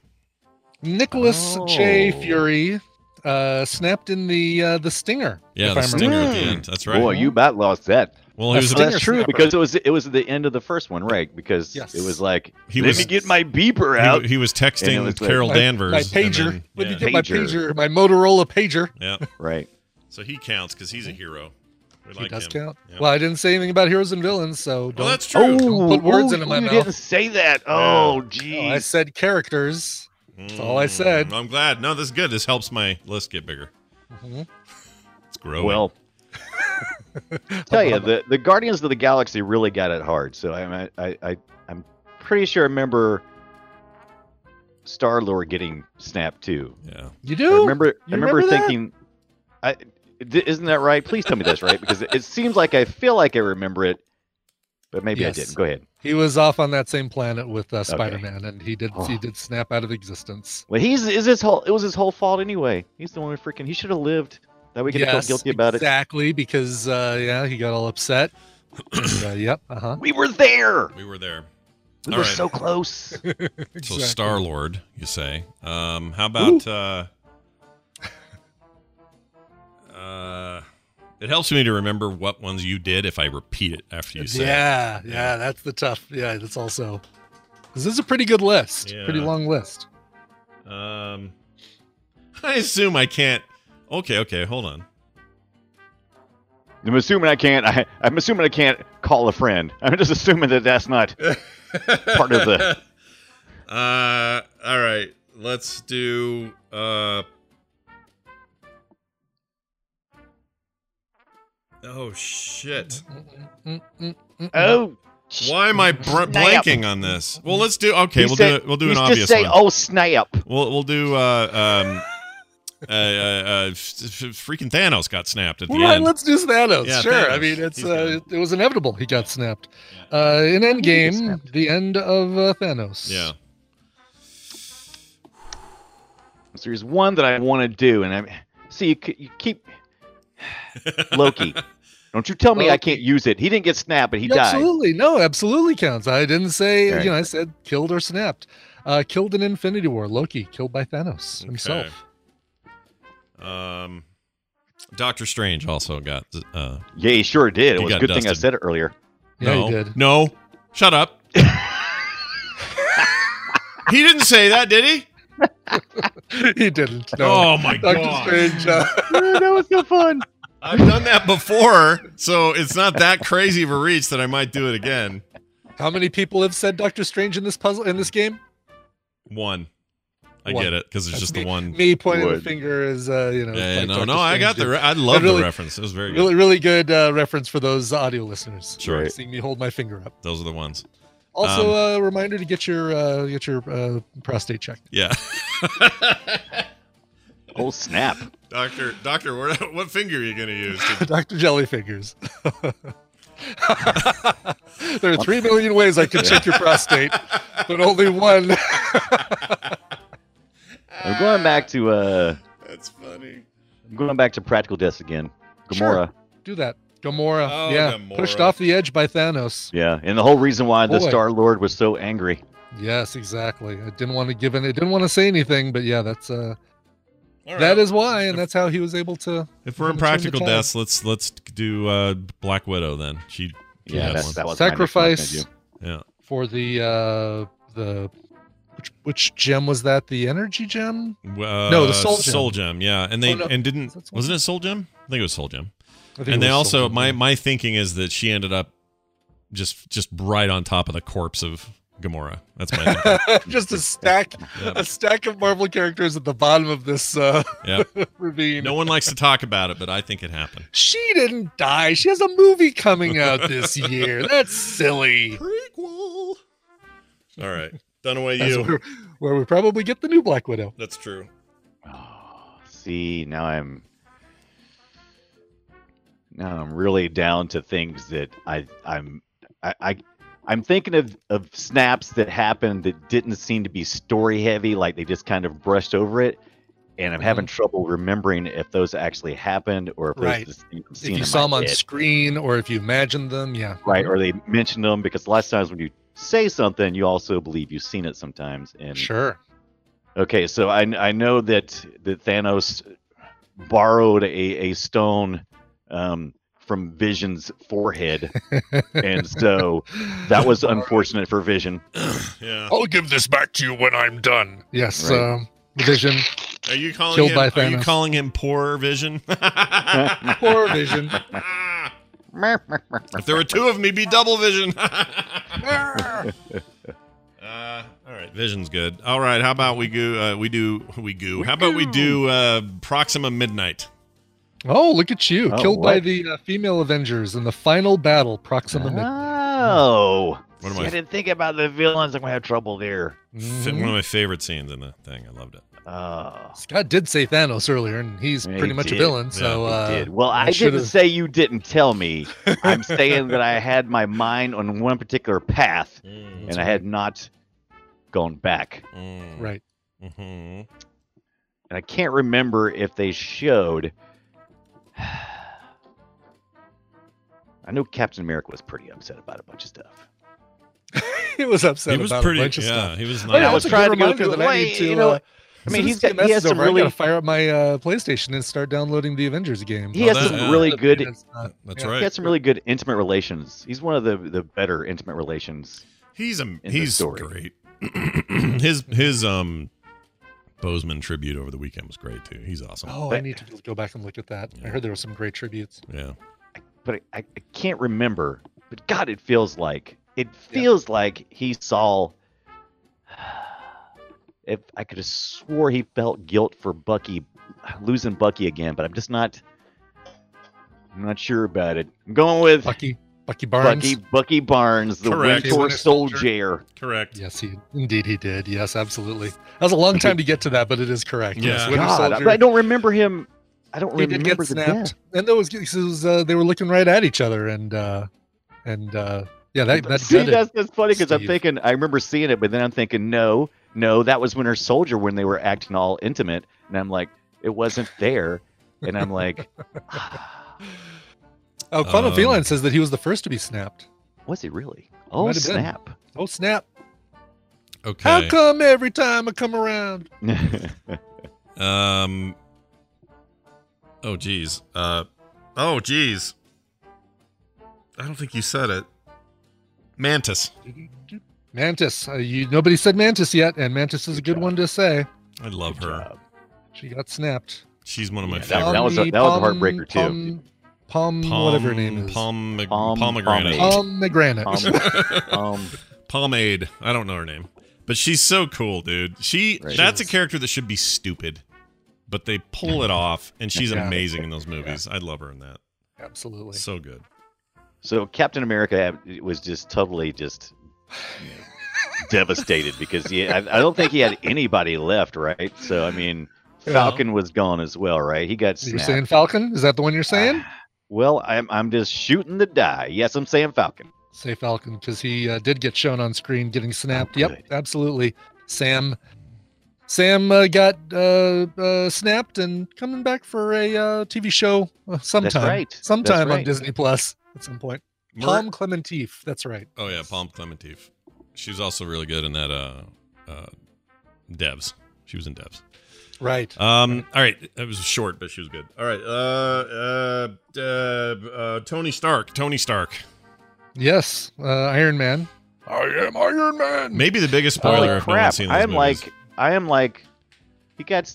B: Nicholas J.
E: Oh.
B: Fury uh, snapped in the uh, the stinger.
A: Yeah,
B: if
A: the
B: I
A: stinger at the end. That's right.
E: Boy, you about lost that.
A: well, he was.
B: That's
A: A,
E: that's true
B: snapper.
E: because it was it was the end of the first one, right? Because
B: Yes.
E: it was like
A: He
E: let
A: was-
E: me get my beeper out.
A: he, he was texting
E: was like-
A: Carol
B: My-
A: Danvers.
B: My
A: and
B: pager.
A: then-
B: Let me
A: yeah.
B: get my
E: Pager.
B: pager. My Motorola pager.
A: yeah.
E: right.
A: So he counts because he's a hero. We
B: He
A: like
B: does
A: him.
B: count.
A: Yeah.
B: Well, I didn't say anything about heroes and villains, so don't.
A: well, that's true.
B: Don't put words into my
E: you
B: mouth.
E: didn't say that. Oh, geez.
B: No, I said characters. That's all I said.
A: Mm, I'm glad. No, this is good. This helps my list get bigger.
B: Mhm.
A: It's growing.
E: well, tell you the the Guardians of the Galaxy really got it hard. So I I I I'm pretty sure I remember Star Lord getting snapped too.
A: yeah.
B: You
E: I
B: do?
E: remember I
B: You
E: remember,
B: remember that?
E: thinking, I d- isn't that right? Please tell me that's right because it, it seems like I feel like I remember it, but maybe
B: Yes.
E: I didn't. Go ahead.
B: He was off on that same planet with uh, Spider-Man, and he did he
E: Oh.
B: did snap out of existence.
E: Well, he's is his whole it was his whole fault anyway. He's the one who freaking he should have lived. That we could have felt guilty about it.
B: exactly because uh, yeah, he got all upset. Uh, yep. Uh huh.
E: We were there.
A: We were there.
E: We
A: All
E: were
A: right.
E: so close.
A: So Star Lord, you say. Um, how about uh uh it helps me to remember what ones you did if I repeat it after you say it.
B: Yeah, yeah, that's the tough. Yeah, that's also. This is a pretty good list. Pretty long list.
A: Um I assume I can't Okay, okay, hold on.
E: I'm assuming I can't. I, I'm assuming I can't call a friend. I'm just assuming that that's not. Part of the-
A: Uh all right. Let's do uh Oh shit.
E: Oh.
A: Why am I br- blanking on this? Well, let's do okay,
E: He
A: we'll
E: said-
A: do. We'll do
E: he's
A: an
E: just
A: obvious
E: say,
A: one.
E: "Oh snap!"
A: We'll we'll do uh um uh, uh, uh f- f- freaking Thanos got snapped at the
B: Right,
A: end.
B: let's do Thanos.
A: Yeah,
B: sure. I
A: Thanos.
B: mean, it's
A: He's
B: uh, it was inevitable. He got snapped. Uh, in
E: he
B: Endgame,
E: snapped?
B: the end of uh, Thanos.
A: Yeah.
E: So there's one that I want to do, and I see you, c- you keep Loki. Don't you tell me I can't use it. He didn't get snapped, but he
B: Yeah,
E: died.
B: absolutely. No, absolutely counts. I didn't say,
E: Right.
B: you know, I said killed or snapped. Uh, killed in Infinity War. Loki killed by Thanos himself.
A: Um Doctor Strange also got uh
E: Yeah, he sure did. It was a good thing I said it earlier.
B: Yeah,
A: no,
B: he did.
A: No. Shut up. he didn't say that, did he?
B: he didn't. No.
A: Oh my
B: Doctor
A: god.
B: Strange. Uh,
E: that was so fun.
A: I've done that before, so it's not that crazy of a reach that I might do it again.
B: how many people have said Doctor Strange in this puzzle in this game?
A: One. I
B: One.
A: get it because it's
B: That's
A: just
B: me,
A: the one.
B: Me pointing
E: Would.
B: the finger is, uh, you know.
A: Yeah, yeah,
B: like
A: no,
B: Doctor
A: no, I got the. Re- I love
B: really-
A: the reference. It was very good.
B: Really, really good uh, reference for those audio listeners.
A: Sure.
E: Right.
B: Seeing me hold my finger up.
A: Those are the ones.
B: Also,
A: Um,
B: a reminder to get your uh, get your uh, prostate checked.
A: Yeah.
E: Oh snap!
A: doctor, doctor, where, what finger are you going to use? to-
B: Dr. Jellyfingers. there are three million ways I can check your prostate, but only one.
E: I'm going back to uh,
A: That's funny.
E: I'm going back to practical deaths again.
B: Sure.
E: Gamora.
B: Do that. Gamora.
A: Oh,
B: yeah.
A: Gamora.
B: Pushed off the edge by Thanos.
E: Yeah, and the whole reason why the Star Lord was so angry.
B: Yes, exactly. I didn't want to give in. I didn't want to say anything, but yeah, that's uh
A: All
B: That
A: right.
B: is why, and that's how he was able to.
A: If we're in practical deaths, let's let's do uh, Black Widow then. She, she
E: Yeah, that's, that was my next one I was
B: sacrifice
A: yeah.
B: for the uh the which which gem was that? The energy gem?
A: Uh,
B: No, the Soul Gem.
A: Soul Gem, yeah, and they
B: Oh, no.
A: and didn't
B: Is that Soul
A: wasn't it Soul Gem? I think it was Soul Gem.
B: I think
A: And they also
B: Soul
A: my my thinking is that she ended up just just right on top of the corpse of Gamora. That's my
B: just a stack
A: Yep.
B: a stack of Marvel characters at the bottom of this uh
A: Yep.
B: ravine.
A: No one likes to talk about it, but I think it happened.
B: She didn't die. She has a movie coming out this year. That's silly.
A: Prequel. All right, Dunaway,
B: That's
A: you.
B: where, where we probably get the new Black Widow.
A: That's true.
E: Oh, see, now I'm now I'm really down to things that I I'm I, I I'm thinking of of snaps that happened that didn't seem to be story heavy, like they just kind of brushed over it. And I'm having mm-hmm. trouble remembering if those actually happened or if
B: Right.
E: those just things I'm
B: If you saw them on
E: head.
B: screen or if you imagined them, yeah.
E: right? Or they mentioned them because a lot of times when you say something, you also believe you've seen it sometimes. And
B: Sure.
E: okay, so I I know that that Thanos borrowed a a stone um, from Vision's forehead, and so that was unfortunate for Vision.
A: yeah.
B: I'll give this back to you when I'm done. Yes,
E: Right.
B: um, Vision,
A: Are you calling
B: Killed
A: him?
B: by
A: Are you calling him poor Vision?
B: poor Vision.
A: if there were two of me, be double Vision. uh, all right, Vision's good. All right, how about we go? Uh, we do. We go. How about we do uh, Proxima Midnight?
B: Oh, look at you.
E: Oh,
B: Killed by the uh, female Avengers in the final battle, Proxima Midnight.
E: Oh,
A: One of
E: See,
A: my-
E: I didn't think about the villains. I'm gonna have trouble there.
A: F-
B: Mhm.
A: One of my favorite scenes in the thing. I loved it.
E: Oh,
B: Scott did say Thanos earlier, and he's
E: Yeah,
B: pretty
E: he
B: much a
E: did.
B: villain. So, uh,
E: did. Well, I,
B: I
E: didn't say you didn't tell me. I'm saying that I had my mind on one particular path,
A: Mm,
E: and I had not gone back.
A: mm,
B: right.
A: mhm.
E: And I can't remember if they showed. I know Captain America was pretty upset about a bunch of stuff.
B: he was upset
A: He was
B: about
A: pretty.
B: a bunch of
A: yeah,
B: stuff.
A: he was not.
B: yeah,
E: I was trying to go
B: reminder
E: through
B: that I
E: the
B: need
E: way,
B: to.
E: you know,
B: uh,
E: I mean,
B: as soon
E: he's
B: as this
E: got he has some
B: over, I
E: really
B: gotta fire up my uh, PlayStation and start downloading the Avengers game.
E: he
A: Oh,
E: has
A: that-
E: some
A: yeah.
E: really good
B: It's not-
A: That's
B: yeah.
A: right.
E: he has some really good intimate relations. He's one of the the better intimate relations.
A: He's a he's great. his his um Boseman tribute over the weekend was great too. He's awesome.
B: Oh, I need to go back and look at that. I heard there were some great tributes.
A: Yeah.
E: But I, I can't remember. But God, it feels like it feels like he saw. If I could have swore he felt guilt for Bucky losing Bucky again, but I'm just not. I'm not sure about it. I'm going with
B: Bucky, Bucky Barnes.
E: Bucky Bucky Barnes, the
A: Correct.
E: Winter
B: Winter Soldier.
E: Soldier.
A: Correct.
B: Yes, he indeed he did. Yes, absolutely. That was a long time to get to that, but it is correct. Yes,
A: Yeah.
B: Winter
E: God,
B: Soldier.
E: I don't remember him. I don't
B: he did
E: remember
B: get
E: the
B: snapped,
E: death.
B: and there was, it was uh, they were looking right at each other, and uh, and uh, yeah, that that
E: See, that's, that's funny because I'm thinking I remember seeing it, but then I'm thinking, no, no, that was Winter Soldier when they were acting all intimate, and I'm like, it wasn't there, and I'm like,
B: Oh, Quantum
A: Um,
B: Feline says that he was the first to be snapped.
E: was he really? Oh
B: Might been.
E: snap!
B: Oh snap!
A: Okay.
B: How come every time I come around?
A: Um. Oh geez. Uh. Oh geez. I don't think you said it. Mantis.
B: Mantis. Uh, you nobody said Mantis yet, and Mantis is a
E: Good
B: good
E: job.
B: one to say.
A: I love
E: Good
A: her.
E: job.
B: She got snapped.
A: She's one of my
E: Yeah, that-
A: favorite.
E: that was a- that was a heartbreaker, too.
B: Pom, Pom,
A: Palm,
B: whatever her name is.
A: Palm,
E: Palm-
A: pomegranate.
B: Pomegranate.
E: Um,
A: Pomade. I don't know her name, but she's so cool, dude. She
E: Right.
A: that's a character that should be stupid, but they pull it off, and she's
B: Yeah.
A: amazing in those movies. I love her in that.
B: Absolutely.
A: So good.
E: so Captain America was just totally just you know, devastated because he, I, I don't think he had anybody left, right? So I mean,
B: Yeah.
E: Falcon was gone as well, right? He got
B: You're saying Falcon? Is that the one you're saying?
E: Well, I'm I'm just shooting the die. Yes, I'm saying Falcon.
B: Say Falcon because he uh, did get shown on screen getting snapped. yep, absolutely. Sam, Sam uh, got uh, uh, snapped and coming back for a uh, TV show uh, sometime.
E: right. That's
B: Sometime on. Disney Plus at some point.
A: Mer-
B: Pom Klementieff. That's right.
A: oh yeah, Pom Klementieff. She was also really good in that. Uh, uh, Devs. She was in Devs.
B: Right.
A: Um. All right. It was short, but she was good. All right. Uh. Uh. uh, uh Tony Stark. Tony Stark.
B: Yes. Uh, Iron Man. I am Iron Man.
A: Maybe the biggest spoiler
E: Holy
A: if no one's
E: crap!
A: seen
E: I am
A: movies.
E: like, I am like, he got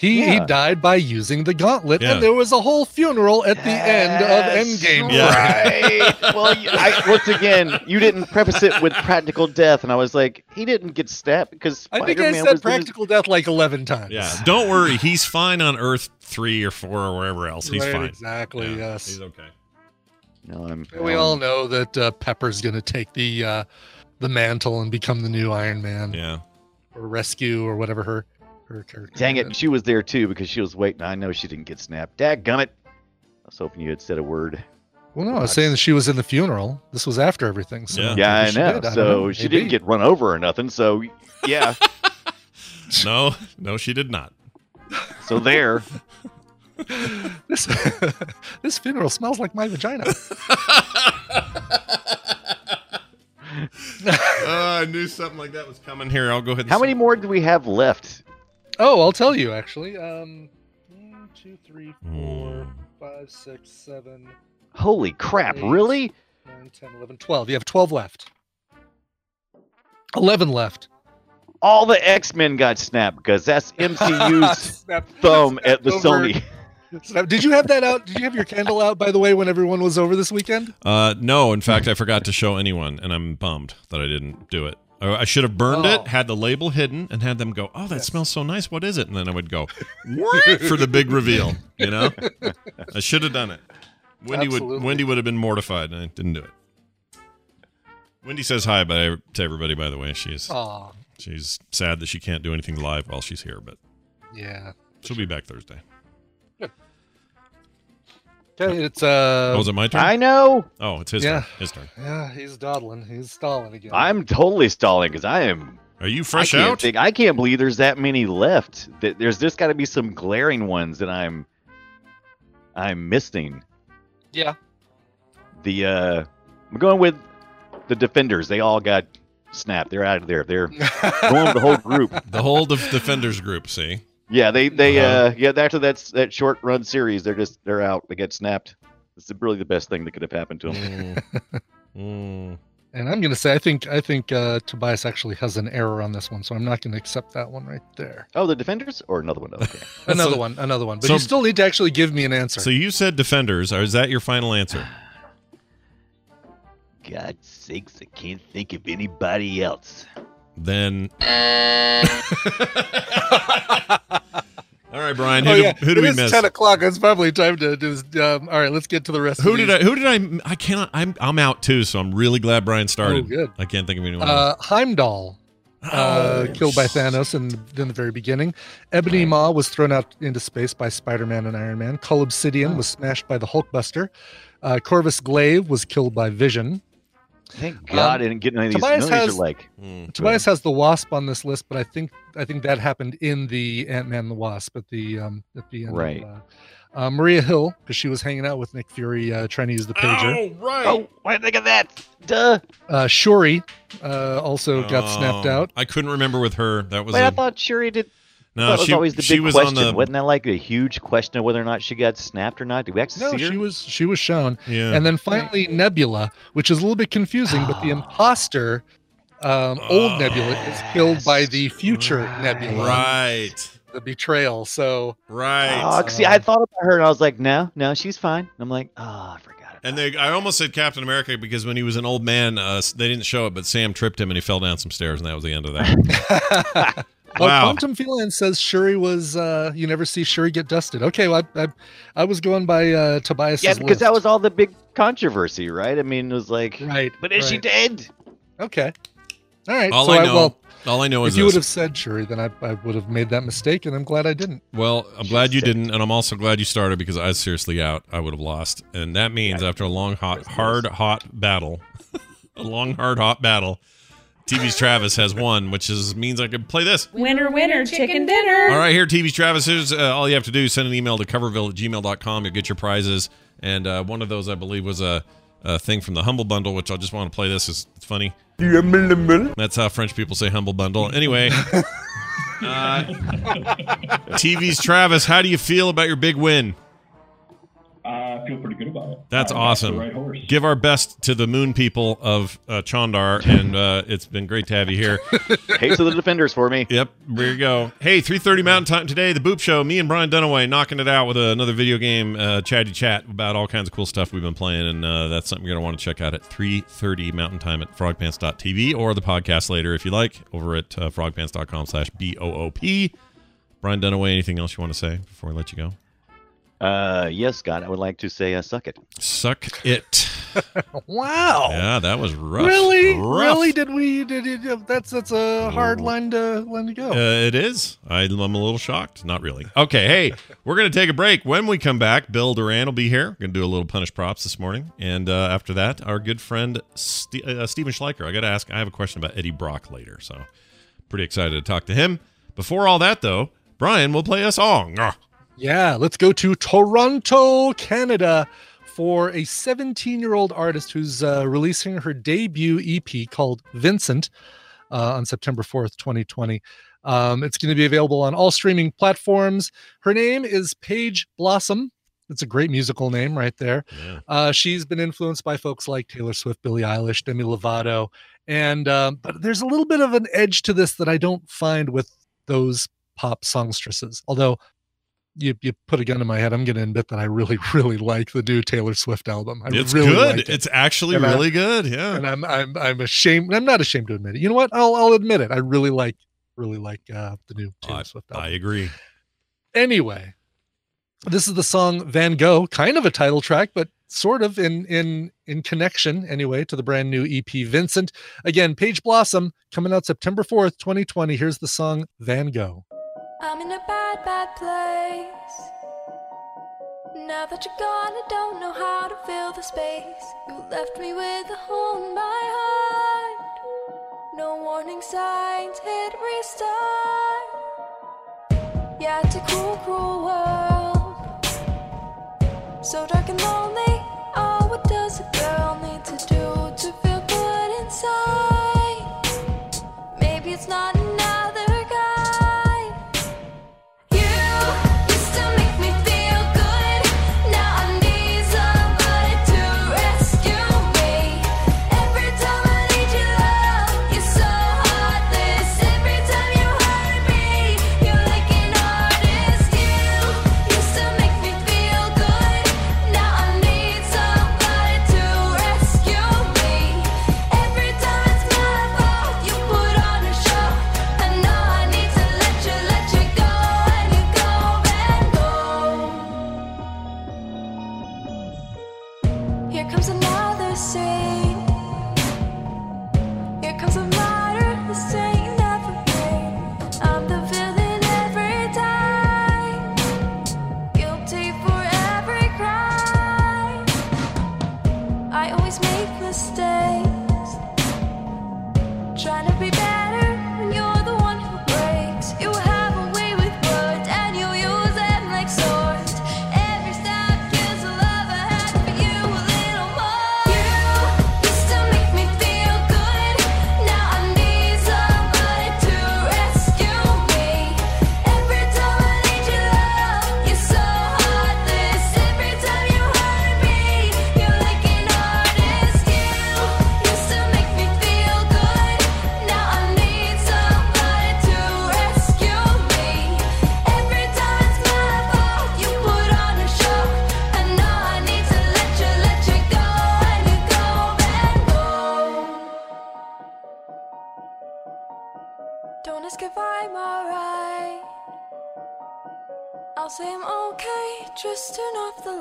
B: He he died by using the gauntlet,
A: Yeah.
B: and there was a whole funeral at the end of Endgame.
A: Yeah.
E: Right. well, I, once again, you didn't preface it with practical death, and I was like, he didn't get stabbed because
B: I think I said
E: was gonna-
B: practical death like eleven times.
A: Yeah. Don't worry. He's fine on Earth three or four or wherever else. He's
B: Right,
A: fine.
B: Exactly.
A: Yeah,
B: yes.
A: He's okay.
E: No, I'm,
B: we
E: um,
B: all know that uh, Pepper's going to take the uh, the mantle and become the new Iron Man,
A: Yeah.
B: or rescue, or whatever her her character.
E: Dang it, she was there too because she was waiting. I know she didn't get snapped. Dadgummit. I was hoping you had said a word.
B: Well, no, I was saying that she was in the funeral. This was after everything. So
A: Yeah.
E: Yeah, I know.
B: did. don't
E: so
B: know.
E: she
B: Maybe.
E: didn't get run over or nothing. So yeah.
A: No. No, she did not.
E: so there.
B: this. this funeral smells like my vagina.
A: Uh, I knew something like that was coming. Here, I'll go ahead. And
E: How many more do we have left?
B: Oh, I'll tell you actually. Um, one, two, three, four,
A: Hmm.
B: five, six, seven,
E: Holy crap!
B: Eight.
E: Really?
B: nine, 10, 11, 12. You have 12 left. 11 left.
E: All the X Men got snapped because that's MCU's
B: Snap-
E: thumb
B: snap
E: at the
B: over-
E: Sony.
B: snap- Did you have that out? Did you have your candle out, by the way, when everyone was over this weekend?
A: Uh, no, in fact, I forgot to show anyone, and I'm bummed that I didn't do it. I I should have burned
B: Oh.
A: it, had the label hidden, and had them go, "Oh, that
B: Yes.
A: smells so nice. What is it?" And then I would go for the big reveal. You know, I should have done it. Wendy would Wendy would have been mortified, and I didn't do it. Wendy says hi by, to everybody. By the way, she's
B: Oh,
A: she's sad that she can't do anything live while she's here, but
B: yeah.
A: she'll be back Thursday.
B: Okay, it's uh.
A: Oh, was it my turn?
E: I know.
A: oh, it's his
B: Yeah.
A: turn. His turn.
B: yeah, he's dawdling. He's stalling again.
E: I'm totally stalling because I am.
A: Are you
E: I
A: fresh
E: can't
A: out?
E: think. I can't believe there's that many left. That There's just got to be some glaring ones that I'm. I'm missing.
B: yeah.
E: The uh, I'm going with the defenders. They all got snapped. They're out of there. They're going with the whole group.
A: the whole def- defenders group. See.
E: Yeah, they they
A: Uh-huh.
E: uh yeah after that that short run series, they're just they're out. They get snapped. It's really the best thing that could have happened to them.
A: Mm. Mm.
B: And I'm gonna say I think I think uh, Tobias actually has an error on this one, so I'm not gonna accept that one right there.
E: Oh, the defenders or another one? Okay.
B: Another
A: So-
B: one, another one. But
A: so-
B: you still need to actually give me an answer.
A: So you said defenders. Or is that your final answer?
E: God sakes, I can't think of anybody else.
A: Then. All right, Brian. Who,
B: oh
A: do,
B: yeah,
A: who do we
B: is
A: miss?
B: ten o'clock. It's probably time to do. Um, all right, let's get to the rest.
A: Who
B: of
A: did
B: these.
A: I? Who did I? I cannot. I'm I'm out too. So I'm really glad Brian started.
B: Oh, good.
A: I can't think of anyone
B: Uh,
A: else.
B: Heimdall, uh,
A: Oh,
B: killed by Thanos in, in the very beginning. Ebony Maw was thrown out into space by Spider-Man and Iron Man. Cull Obsidian was smashed by the Hulkbuster. Uh, Corvus Glaive was killed by Vision.
E: Thank God I didn't get any of these.
B: Um, Tobias
E: None these
B: has-
E: like
A: Mm.
B: Tobias has the Wasp on this list, but I think I think that happened in the Ant Man the Wasp at the um, at the end.
E: Right.
B: Of, uh, uh, Maria Hill, because she was hanging out with Nick Fury, uh, trying to use the pager.
A: Oh right.
E: oh, why did I think of that? Duh.
B: Uh, Shuri uh, also got snapped
A: Oh,
B: out.
A: I couldn't remember with her. That was
E: Wait,
A: a-
E: I thought Shuri did.
A: No.
E: that was
A: she
E: always the big
A: was
E: question.
A: the.
E: Wasn't that like a huge question of whether or not she got snapped or not? Did we actually
B: No,
E: see her?
B: she was she was shown.
A: yeah.
B: And then finally Nebula, which is a little bit confusing, but the imposter, um, old Nebula, is killed by the future Nebula.
A: right.
B: The betrayal. So
A: Right.
E: Oh, see, I thought about her and I was like, no, no, she's fine. I'm like, oh, I forgot. About
A: And they, I almost said Captain America because when he was an old man, uh, they didn't show it, but Sam tripped him and he fell down some stairs, and that was the end of that.
B: Well,
A: Wow.
B: Quantum Feline says Shuri was. Uh, you never see Shuri get dusted. Okay, well, I, I, I was going by uh, Tobias.
E: Yeah, because that was all the big controversy, right? I mean, it was like,
B: right.
E: but is she dead?
B: Okay. All right.
A: All
B: so
A: I know,
B: well,
A: all I know is
B: if you would have said Shuri, then I, I would have made that mistake, and I'm glad I didn't.
A: Well, I'm glad you
E: said-
A: didn't, and I'm also glad you started because I was seriously out. I would have lost, and that means after a long, hot, hard, hot battle, a long, hard, hot battle, TV's Travis has one, which is means I could play this.
G: Winner, winner, chicken dinner.
A: All right, here, TV's Travis. Here's uh, all you have to do: is send an email to coverville at gmail.com. You'll get your prizes, and uh, one of those, I believe, was a, a thing from the Humble Bundle, which I just want to play. This is it's funny. That's how French people say Humble Bundle. Anyway, Uh, TV's Travis, how do you feel about your big win?
F: I feel pretty good about it.
A: That's
F: I
A: awesome.
F: The right horse.
A: Give our best to the moon people of uh, Chandar, and uh, it's been great to have you here.
E: Hates of the defenders for me.
A: Yep, there you go. Hey, 3.30 Mountain Time today, The Boop Show. Me and Brian Dunaway knocking it out with another video game, uh, chatty chat about all kinds of cool stuff we've been playing, and uh, that's something you're going to want to check out at 3.30 Mountain Time at frogpants.tv or the podcast later if you like over at uh, frogpants.com slash B-O-O-P. Brian Dunaway, anything else you want to say before we let you go?
E: Uh, yes, Scott. I would like to say, uh, suck it.
A: Suck it.
B: Wow.
A: Yeah, that was rough.
B: Really?
A: Rough.
B: Really? Did we? Did, did, that's that's a hard line to line to go.
A: Uh, it is. I, I'm a little shocked. Not really. Okay, hey, we're going to take a break. When we come back, Bill Duran will be here. We're going to do a little punish props this morning. And uh, after that, our good friend Ste- uh, Steven Schleicher. I got to ask, I have a question about Eddie Brock later. So pretty excited to talk to him. Before all that, though, Brian will play a song. Ah.
B: Yeah, let's go to Toronto, Canada for a 17 year old artist who's uh, releasing her debut EP called Vincent uh, on September 4th, 2020. Um, it's going to be available on all streaming platforms. Her name is Paige Blossom. It's a great musical name right there.
A: Yeah.
B: Uh, she's been influenced by folks like Taylor Swift, Billie Eilish, Demi Lovato, and um, but there's a little bit of an edge to this that I don't find with those pop songstresses. Although you you put a gun to my head, I'm going to admit that I really really like the new Taylor Swift album. I
A: It's
B: really
A: good.
B: like it.
A: It's actually
B: And I-
A: really good. Yeah.
B: and I'm I'm I'm ashamed. I'm not ashamed to admit it. You know what? I'll I'll admit it. I really like really like uh, the new Taylor Swift album
A: I agree.
B: anyway this is the song van gogh kind of a title track but sort of in in in connection anyway to the brand new ep vincent again Paige Blossom coming out september 4th 2020 here's the song van gogh
H: I'm in a bad, bad place. Now that you're gone, I don't know how to fill the space. You left me with a hole in my heart. No warning signs, hit restart. Yeah, it's a cruel, cruel world. So dark and lonely. Oh, what does a girl need to do to feel good inside?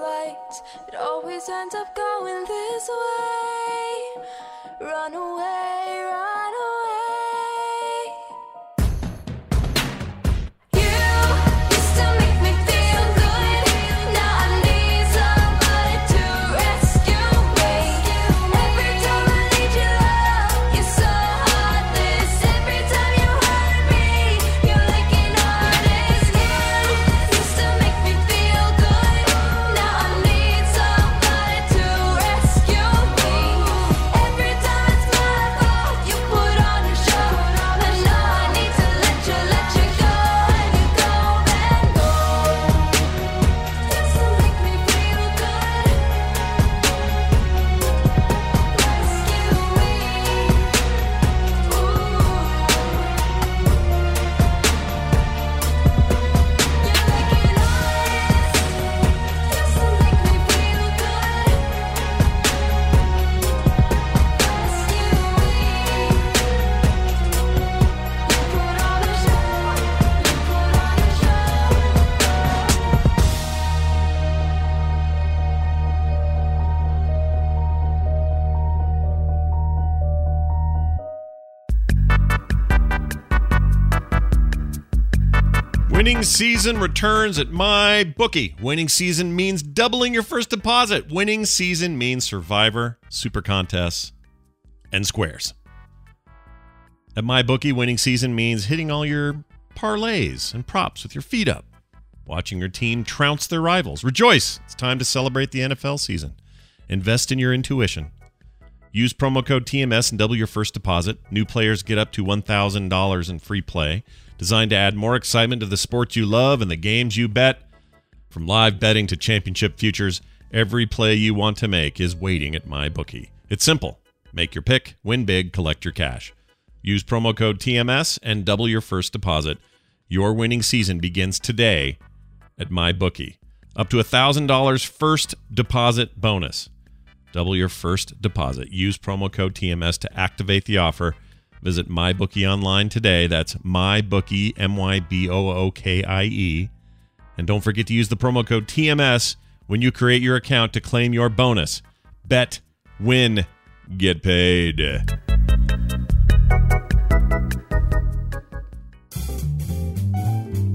H: It always ends up going this way. Run away,
A: Winning season returns at MyBookie. Winning season means doubling your first deposit. Winning season means Survivor, Super Contests, and Squares. At MyBookie, winning season means hitting all your parlays and props with your feet up, watching your team trounce their rivals. Rejoice! It's time to celebrate the NFL season. Invest in your intuition. Use promo code TMS and double your first deposit. New players get up to $1,000 in free play, designed to add more excitement to the sports you love and the games you bet. From live betting to championship futures, every play you want to make is waiting at MyBookie. It's simple. Make your pick, win big, collect your cash. Use promo code TMS and double your first deposit. Your winning season begins today at MyBookie. Up to $1,000 first deposit bonus. Double your first deposit. Use promo code TMS to activate the offer. Visit MyBookie online today. That's MyBookie, M Y B O O K I E. And don't forget to use the promo code TMS when you create your account to claim your bonus. Bet, win, get paid.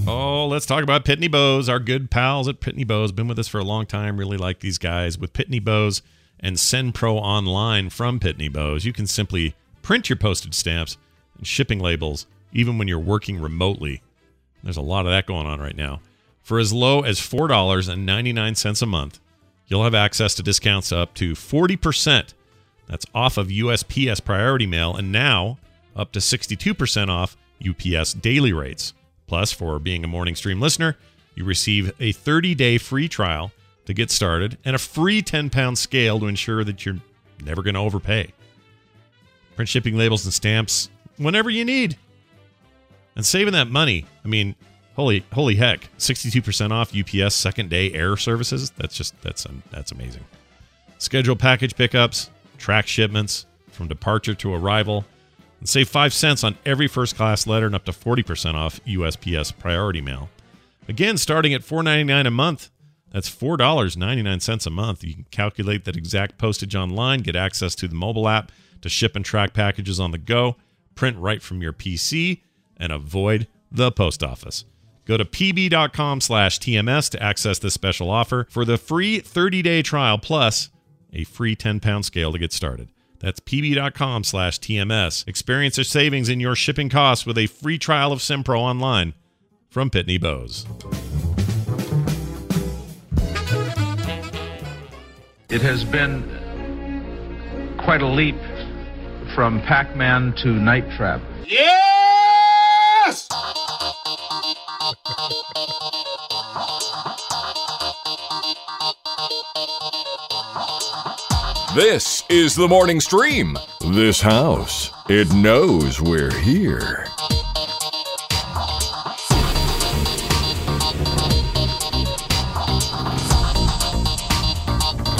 A: Oh, let's talk about Pitney Bowes, our good pals at Pitney Bowes. Been with us for a long time. Really like these guys. With Pitney Bowes and SendPro Online from Pitney Bowes, you can simply print your postage stamps and shipping labels even when you're working remotely. There's a lot of that going on right now. For as low as $4.99 a month, you'll have access to discounts up to 40%. That's off of USPS Priority Mail and now up to 62% off UPS daily rates. Plus, for being a Morning Stream listener, you receive a 30 day free trial to get started and a free 10 pound scale to ensure that you're never going to overpay. Print shipping labels and stamps whenever you need. And saving that money, I mean, holy holy heck, 62% off UPS second day air services. That's just that's um, that's amazing. Schedule package pickups, track shipments from departure to arrival, and save 5 cents on every first class letter and up to 40% off USPS priority mail. Again, starting at $4.99 a month. That's $4.99 a month. You can calculate that exact postage online, get access to the mobile app to ship and track packages on the go, print right from your PC, and avoid the post office. Go to pb.com slash TMS to access this special offer for the free 30-day trial plus a free 10-pound scale to get started. That's pb.com slash TMS. Experience a savings in your shipping costs with a free trial of SendPro online from Pitney Bowes.
I: It has been quite a leap from Pac Man to Night Trap.
J: Yes!
D: This is the morning stream. This house, it knows we're here.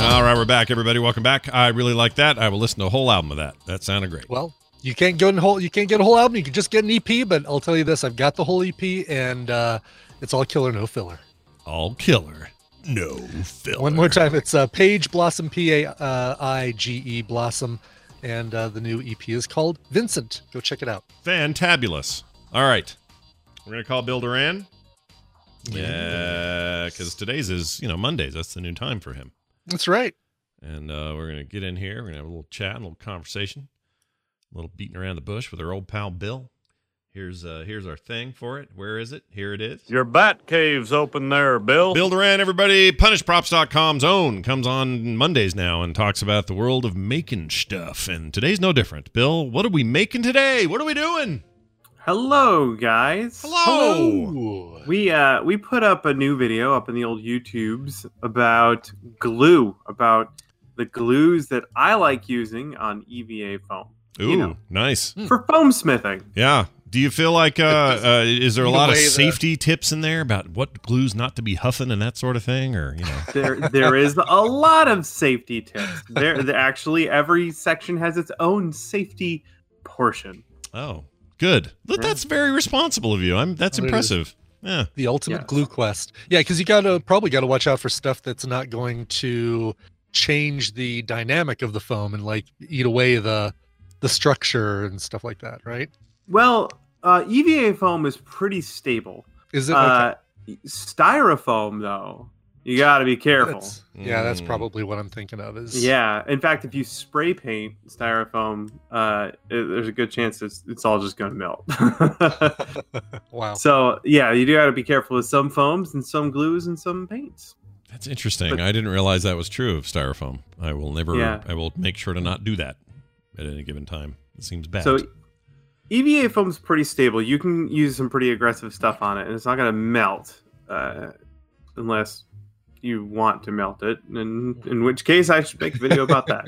A: All right, we're back, everybody. Welcome back. I really like that. I will listen to a whole album of that. That sounded great.
B: Well, you can't go in whole. You can't get a whole album. You can just get an EP. But I'll tell you this: I've got the whole EP, and uh, it's all killer, no filler.
A: All killer, no filler.
B: One more time, it's uh, Paige Blossom, P A uh, I G E Blossom, and uh, the new EP is called Vincent. Go check it out.
A: Fantabulous. All right. We're going to call Bill Doran. Yeah, because today's is, you know, Mondays. That's the new time for him.
B: That's right.
A: And uh, we're going to get in here. We're going to have a little chat, a little conversation, a little beating around the bush with our old pal Bill. Here's uh here's our thing for it. Where is it? Here it is.
J: Your bat cave's open there, Bill.
A: Bill Doran, everybody. PunishedProps.com's own comes on Mondays now and talks about the world of making stuff. And today's no different. Bill, what are we making today? What are we doing?
K: Hello, guys.
A: Hello.
K: We uh we put up a new video up in the old YouTubes about glue, about the glues that I like using on EVA foam.
A: Ooh,
K: You know,
A: nice.
K: for foam smithing.
A: Yeah. Do you feel like uh, uh is there a lot of
B: way that-
A: safety tips in there about what glues not to be huffing and that sort of thing, or you know?
K: There there is a lot of safety tips. There, there actually every section has its own safety portion.
A: Oh, good. Th- That's very responsible of you. I'm. That's
B: Well, it is.
A: impressive. Yeah.
B: The ultimate
K: Yes.
B: glue quest. Yeah, because you gotta probably gotta watch out for stuff that's not going to change the dynamic of the foam and like eat away the the structure and stuff like that, right?
K: Well, uh, EVA foam is pretty stable.
B: Is it?
K: Uh, styrofoam though, you got to be careful.
B: That's- yeah, that's
A: Mm.
B: probably what I'm thinking of. Is
K: Yeah, in fact, if you spray paint styrofoam, uh, it- there's a good chance it's, it's all just going to melt.
B: wow.
K: so yeah, you do got to be careful with some foams and some glues and some paints.
A: That's interesting.
K: But-
A: I didn't realize that was true of styrofoam. I will never.
K: Yeah.
A: I will make sure to not do that at any given time. It seems bad.
K: So EVA foam's pretty stable. You can use some pretty aggressive stuff on it, and it's not going to melt uh, unless you want to melt it. And in which case, I should make a video about that.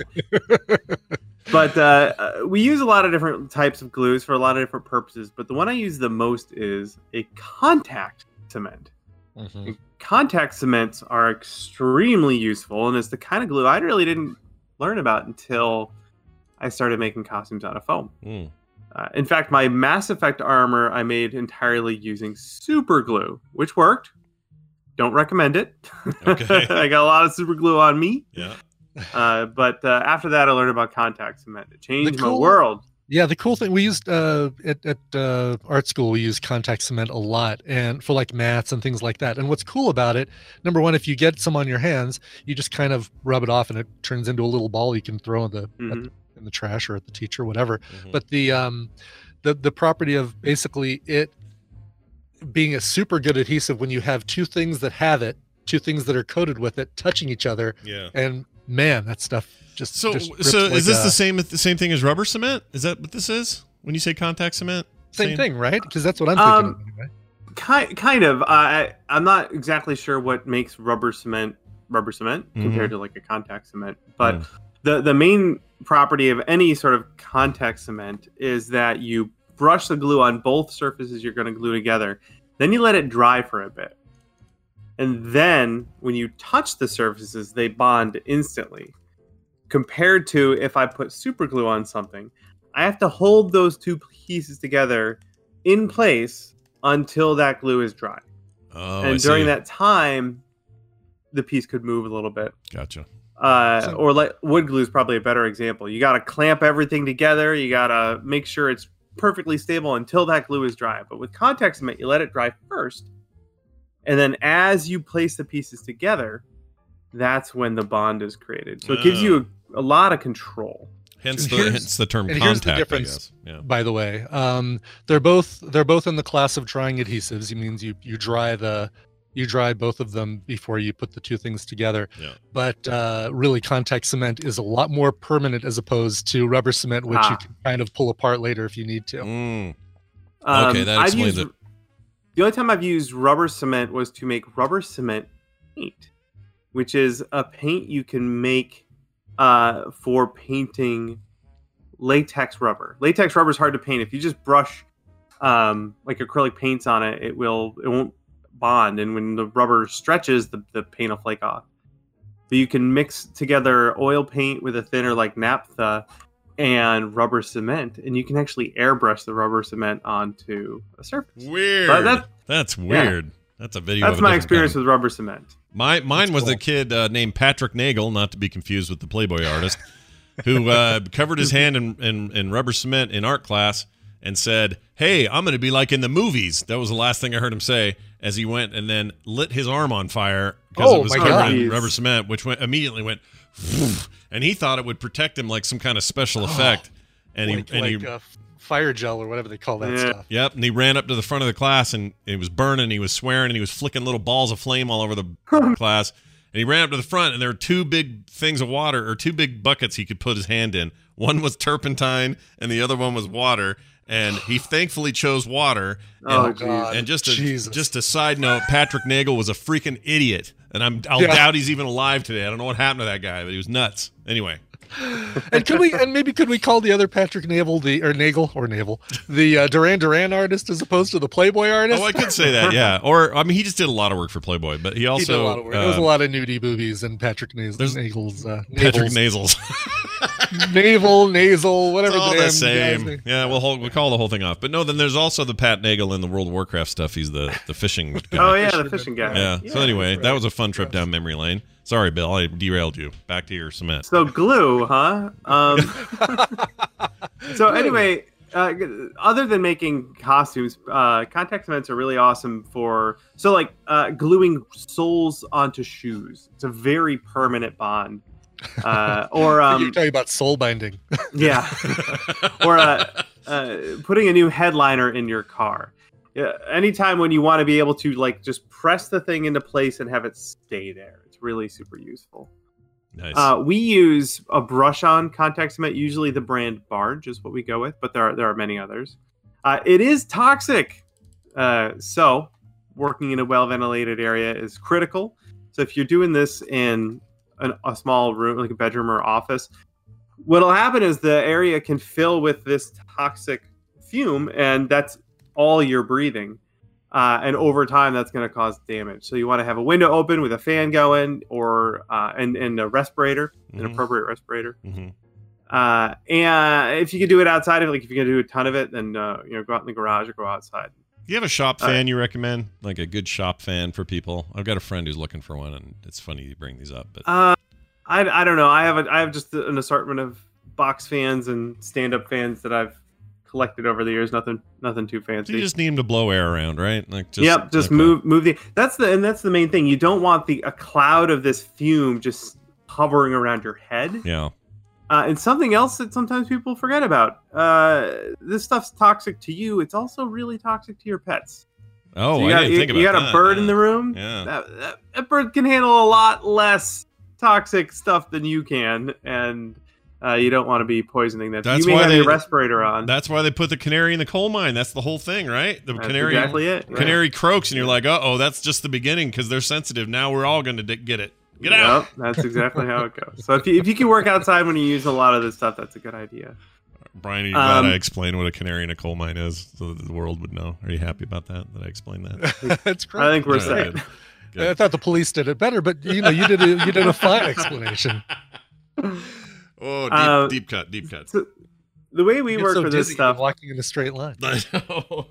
K: but uh, uh, we use a lot of different types of glues for a lot of different purposes. But the one I use the most is a contact cement.
B: Mhm.
K: Contact cements are extremely useful, and it's the kind of glue I really didn't learn about until I started making costumes out of foam.
A: Mm.
K: Uh, in fact, my Mass Effect armor I made entirely using super glue, which worked. Don't recommend it.
A: Okay.
K: I got a lot of super glue on me.
A: yeah.
K: Uh, but uh, after that, I learned about contact cement. It changed my world.
B: Yeah, the cool thing we used uh, at at uh, art school, we used contact cement a lot, and for like mats and things like that. And what's cool about it, number one, if you get some on your hands, you just kind of rub it off, and it turns into a little ball you can throw in the at
K: Mhm.
B: in the trash or at the teacher, whatever.
A: Mhm.
B: But the um, the the property of basically it being a super good adhesive when you have two things that have it, two things that are coated with it, touching each other,
A: Yeah.
B: and man, that stuff just
A: So,
B: just
A: so
B: like
A: is this
B: a-
A: the same the same thing as rubber cement? Is that what this is when you say contact cement?
B: same thing, right? Because that's what I'm thinking.
K: Um,
B: of anyway.
K: Kind, kind of. I I'm not exactly sure what makes rubber cement rubber cement compared to like a contact cement, but
A: Mm.
K: the the main property of any sort of contact cement is that you brush the glue on both surfaces you're going to glue together, then you let it dry for a bit, and then when you touch the surfaces, they bond instantly. Compared to if I put super glue on something, I have to hold those two pieces together in place until that glue is dry.
A: Oh, I
K: and during
A: see.
K: that time, the piece could move a little bit.
A: Gotcha.
K: Uh,
B: So-
K: or like wood glue is probably a better example. You got to clamp everything together. You got to make sure it's perfectly stable until that glue is dry. But with contact cement, you let it dry first, and then as you place the pieces together, that's when the bond is created. So it gives you a, a lot of control.
A: Hence the hence the term
B: and
A: contact.
B: here's the difference,
A: I guess. Yeah.
B: by the way. Um, they're both they're both in the class of drying adhesives. It means you you dry the you dry both of them before you put the two things together.
A: Yeah.
B: But uh, really, contact cement is a lot more permanent as opposed to rubber cement, which
K: Ah.
B: you can kind of pull apart later if you need to.
A: Mm.
K: Um,
A: Okay, that
K: I've
A: explains
K: used-
A: it.
K: The only time I've used rubber cement was to make rubber cement paint, which is a paint you can make uh, for painting latex rubber. Latex rubber is hard to paint. If you just brush um, like acrylic paints on it, it will it won't bond, and when the rubber stretches, the, the paint will flake off. But you can mix together oil paint with a thinner like naphtha and rubber cement, and you can actually airbrush the rubber cement onto a surface.
A: Weird.
K: But that-
A: That's weird. That's a video.
K: That's
A: of a
K: my experience
A: kind.
K: with rubber cement.
A: My mine was a kid uh, named Patrick Nagel, not to be confused with the Playboy artist, who uh, covered his hand in, in, in rubber cement in art class and said, "Hey, I'm going to be like in the movies." That was the last thing I heard him say as he went and then lit his arm on fire because
B: Oh,
A: it was covered in rubber cement, which went immediately went, and he thought it would protect him like some kind of special effect. And
B: like
A: he and
B: like
A: he
B: uh, fire gel or whatever they call that
K: Yeah.
B: stuff.
A: Yep, and he ran up to the front of the class and it was burning. He was swearing and he was flicking little balls of flame all over the class. And he ran up to the front and there were two big things of water or two big buckets he could put his hand in. One was turpentine and the other one was water. And he thankfully chose water. And,
K: Oh,
B: God.
A: and just a
B: Jesus.
A: just a side note, Patrick Nagel was a freaking idiot. And I'm I'll
B: Yeah.
A: doubt he's even alive today. I don't know what happened to that guy, but he was nuts. Anyway.
B: and could we and maybe could we call the other Patrick Navel the or Nagel or Navel the uh, Duran Duran artist as opposed to the Playboy artist?
A: Oh, I could say that, yeah. Or I mean, he just did a lot of work for Playboy, but he also
B: he did a lot of work. there was
A: uh,
B: a lot of nudie boobies and Patrick Nas- Nagel's uh,
A: Patrick Nasals.
B: navel, nasal, whatever.
A: It's all
B: the
A: the same. Yeah, we'll hold, we'll call the whole thing off. But no, then there's also the Pat Nagel in the World of Warcraft stuff. He's the the fishing guy.
K: Oh yeah, the fishing guy.
A: Yeah. So anyway,
B: right.
A: that was a fun trip down memory lane. Sorry, Bill, I derailed you. Back to your cement.
K: So glue, huh? Um, so anyway, uh, other than making costumes, uh, contact cements are really awesome for so like uh, gluing soles onto shoes. It's a very permanent bond. Uh, or um,
B: You're talking about soul binding.
K: yeah, or uh, uh, putting a new headliner in your car. Yeah, anytime when you want to be able to like just press the thing into place and have it stay there, it's really super useful.
A: Nice.
K: Uh, we use a brush-on contact cement. Usually, the brand Barge is what we go with, but there are there are many others. Uh, it is toxic, uh, so working in a well-ventilated area is critical. So if you're doing this in an, a small room, like a bedroom or office, what'll happen is the area can fill with this toxic fume, and that's all you're breathing. Uh, and over time, that's going to cause damage. So you want to have a window open with a fan going, or uh, and and a respirator, an
A: Mhm.
K: appropriate respirator.
A: Mhm.
K: Uh, and if you can do it outside of, like if you can do a ton of it, then uh, you know go out in the garage or go outside.
A: Do you have a shop fan you recommend? Like a good shop fan for people? I've got a friend who's looking for one, and it's funny you bring these up. But
K: Uh, I, I don't know. I have a, I have just an assortment of box fans and stand up fans that I've collected over the years. Nothing nothing too fancy.
A: you just need them to blow air around, right? Like just
K: yep, just
A: okay.
K: move move the. That's the and that's the main thing. You don't want the a cloud of this fume just hovering around your head.
A: Yeah.
K: Uh, and something else that sometimes people forget about. Uh, this stuff's toxic to you. It's also really toxic to your pets.
A: Oh,
K: So you
A: I
K: got,
A: didn't
K: you,
A: think about
K: you got
A: that.
K: a bird in the room.
A: Yeah.
K: That, that, that bird can handle a lot less toxic stuff than you can, and uh, you don't want to be poisoning that.
A: That's
K: you may
A: why
K: have
A: they-
K: your respirator on.
A: That's why they put the canary in the coal mine. That's the whole thing, right? The
K: That's
A: canary
K: exactly it. yeah.
A: canary croaks, and you're like, uh oh, that's just the beginning because they're sensitive. Now we're all going to d- get it. Get out.
K: Yep, that's exactly how it goes. So if you, if you can work outside when you use a lot of this stuff, that's a good idea.
A: Brian, are you glad
K: Um,
A: I explained what a canary in a coal mine is so that the world would know? Are you happy about that? That I explained that?
B: That's great.
K: I think we're
A: All
K: set.
A: right.
B: I thought the police did it better, but you know, you did a, you did a fine explanation.
A: Oh, deep,
K: Uh,
A: deep cut, deep cut.
K: So the way we work
B: so
K: with this
B: dizzy
K: stuff,
B: walking in a straight line.
A: I know.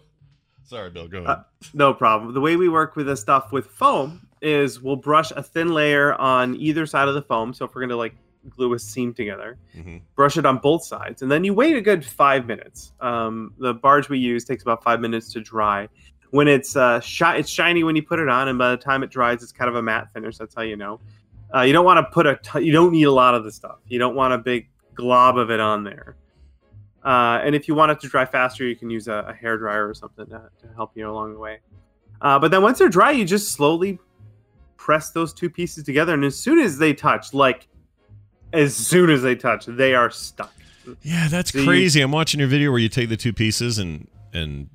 A: Sorry, Bill. Go ahead.
K: Uh, no problem. The way we work with this stuff with foam is we'll brush a thin layer on either side of the foam. So if we're gonna like glue a seam together,
A: Mhm.
K: brush it on both sides, and then you wait a good five minutes. Um, the barge we use takes about five minutes to dry. When it's uh, shi- it's shiny when you put it on, and by the time it dries, it's kind of a matte finish. That's how you know. Uh, you don't want to put a. T- you don't need a lot of the stuff. You don't want a big glob of it on there. Uh, and if you want it to dry faster, you can use a, a hair dryer or something to, to help you along the way. Uh, but then once they're dry, you just slowly press those two pieces together, and as soon as they touch, like as soon as they touch, they are stuck.
A: Yeah, that's
K: So you-
A: crazy. I'm watching your video where you take the two pieces and and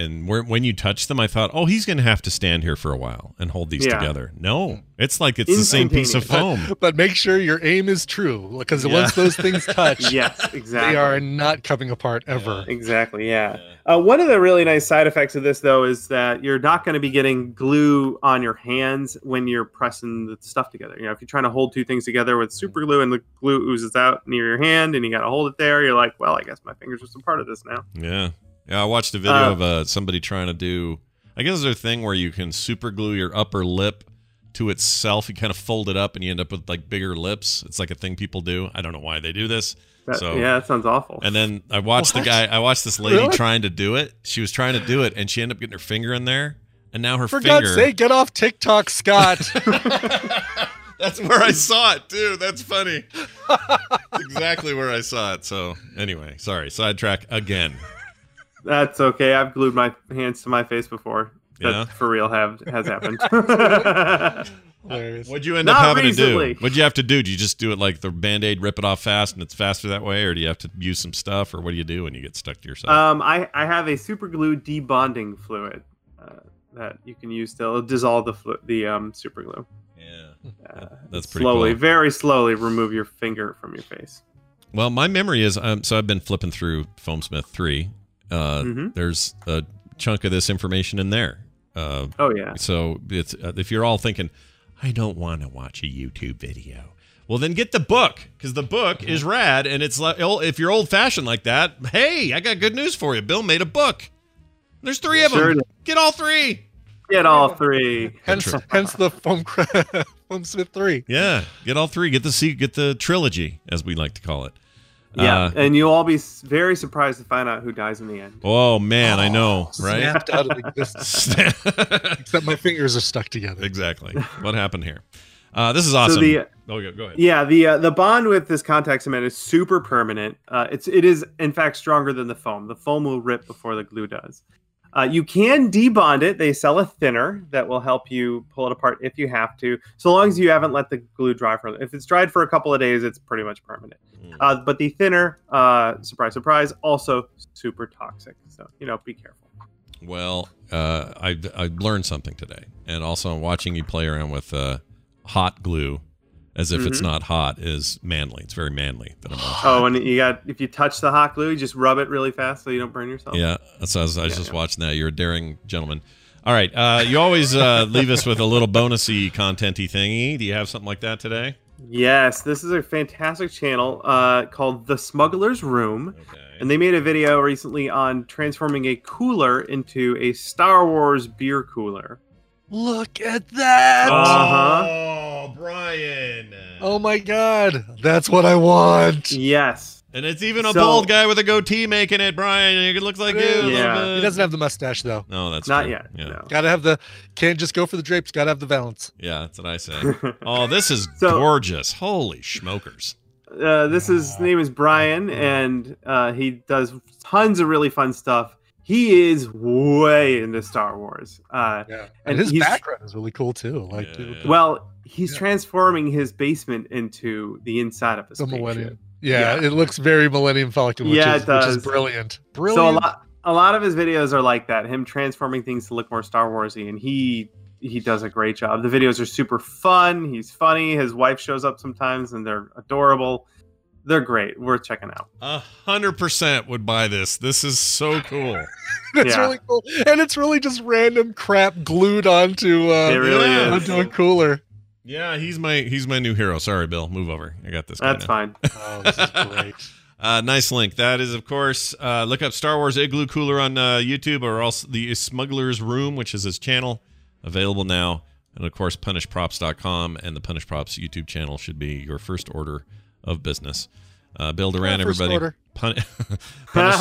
A: and where, when you touch them, I thought, oh, he's going to have to stand here for a while and hold these
K: Yeah.
A: together. No, it's like it's the same piece of foam.
B: But make sure your aim is true because
A: Yeah.
B: once those things touch,
K: Yes, exactly.
B: they are not coming apart ever.
K: Exactly. Yeah. Uh, one of the really nice side effects of this, though, is that you're not going to be getting glue on your hands when you're pressing the stuff together. You know, if you're trying to hold two things together with super glue and the glue oozes out near your hand and you got to hold it there, you're like, well, I guess my fingers are some part of this now.
A: Yeah, yeah. I watched a video
K: Uh,
A: of uh, somebody trying to do. I guess there's a thing where you can super glue your upper lip to itself. You kind of fold it up, and you end up with like bigger lips. It's like a thing people do. I don't know why they do this.
K: That-
A: so
K: yeah, that sounds awful.
A: And then I watched
B: What?
A: the guy. I watched this lady
B: Really?
A: trying to do it. She was trying to do it, and she ended up getting her finger in there, and now her
B: For
A: finger.
B: God's sake, get off TikTok, Scott.
A: That's where I saw it too. That's funny. That's exactly where I saw it. So anyway, sorry, sidetrack again.
K: That's okay. I've glued my hands to my face before. That
A: Yeah?
K: for real have has happened.
A: What'd you end
K: Not
A: up having
K: recently.
A: to do? What'd you have to do? Do you just do it like the band aid, rip it off fast, and it's faster that way, or do you have to use some stuff, or what do you do when you get stuck to yourself?
K: Um, I, I have a super glue debonding fluid uh, that you can use to dissolve the flu- the um, super glue.
A: yeah,
K: Uh,
A: that's pretty
K: slowly,
A: cool.
K: very slowly remove your finger from your face.
A: Well, my memory is um, so I've been flipping through Foamsmith three. Uh,
K: Mhm.
A: There's a chunk of this information in there. Uh,
K: Oh yeah,
A: So it's uh, if you're all thinking, I don't want to watch a YouTube video. Well, then get the book because the book is rad, and it's like oh, if you're old fashioned like that. Hey, I got good news for you. Bill made a book. There's three of
K: Sure
A: them.
K: did.
A: Get all three.
K: get all three.
B: hence, hence the foam, foam Smith three.
A: Yeah, get all three. Get the se- get the trilogy, as we like to call it.
K: Yeah,
A: Uh,
K: and you'll all be very surprised to find out who dies in the end.
A: oh man, I know, right?
B: Snapped out of existence. Except my fingers are stuck together.
A: exactly. What happened here? Uh, this is awesome.
K: the-
A: oh, go, go ahead.
K: Yeah, the uh, the bond with this contact cement is super permanent. Uh, it's it is in fact stronger than the foam. The foam will rip before the glue does. Uh, you can debond it. They sell a thinner that will help you pull it apart if you have to, so long as you haven't let the glue dry for. If it's dried for a couple of days, it's pretty much permanent.
A: Mm.
K: Uh, but the thinner, uh, surprise, surprise, also super toxic. So you know, be careful.
A: Well, uh, I I learned something today, and also I'm watching you play around with uh, hot glue, as if it's
K: Mhm.
A: not hot, is manly. It's very manly that I'm watching.
K: Oh, and you got if you touch the hot glue, you just rub it really fast so you don't burn yourself.
A: Yeah, that's I was, I was
K: Yeah,
A: just
K: yeah.
A: watching that. You're a daring gentleman. All right, uh, you always uh, leave us with a little bonusy contenty thingy. Do you have something like that today?
K: Yes, this is a fantastic channel uh, called The Smuggler's Room. And they made a video recently on transforming a cooler into a Star Wars beer cooler.
B: Look at that!
K: Uh-huh.
A: Oh, Brian.
B: Oh my god, that's what I want.
K: Yes.
A: And it's even a
K: So-
A: bald guy with a goatee making it, Brian. It looks like you. a little
K: Yeah.
A: bit.
B: He doesn't have the mustache though.
A: No, that's
K: Not
A: true.
K: yet.
A: Yeah.
K: No.
B: Gotta have the. Can't just go for the drapes. Gotta have the valance.
A: Yeah, that's what I say. oh, this is
K: So-
A: gorgeous. Holy smokers.
K: Uh, this is his name is Brian, and uh, he does tons of really fun stuff. He is way into Star Wars. Uh,
B: Yeah, and,
K: And
B: his
K: he's-
B: background is really cool too. Like
A: Yeah.
K: well, he's
B: Yeah.
K: transforming his basement into the inside of a
B: the. Millennium. Yeah,
K: Yeah.
B: it looks very Millennium Falcon. Which
K: Yeah,
B: is,
K: it
B: Which
K: does.
B: is brilliant.
K: So a lot, a lot of his videos are like that. Him transforming things to look more Star Warsy, and he he does a great job. The videos are super fun. He's funny. His wife shows up sometimes, and they're adorable. They're great. Worth checking out.
A: A hundred percent would buy this. This is so cool.
B: it's
K: yeah.
B: really cool, and it's really just random crap glued onto uh,
K: It really
A: yeah.
K: is.
B: onto a cooler.
A: Yeah, he's my he's my new hero. Sorry, Bill. Move over. I got this.
K: That's
A: now.
K: fine.
B: Oh, this is great.
A: Uh, nice link. That is, of course, uh, look up Star Wars Igloo Cooler on uh, YouTube or else the Smuggler's Room, which is his channel, available now. And of course, punishedprops.com and the Punished Props YouTube channel should be your first order of business. Uh, Bill
B: Doran,
A: everybody.
B: order.
A: Pun- punish,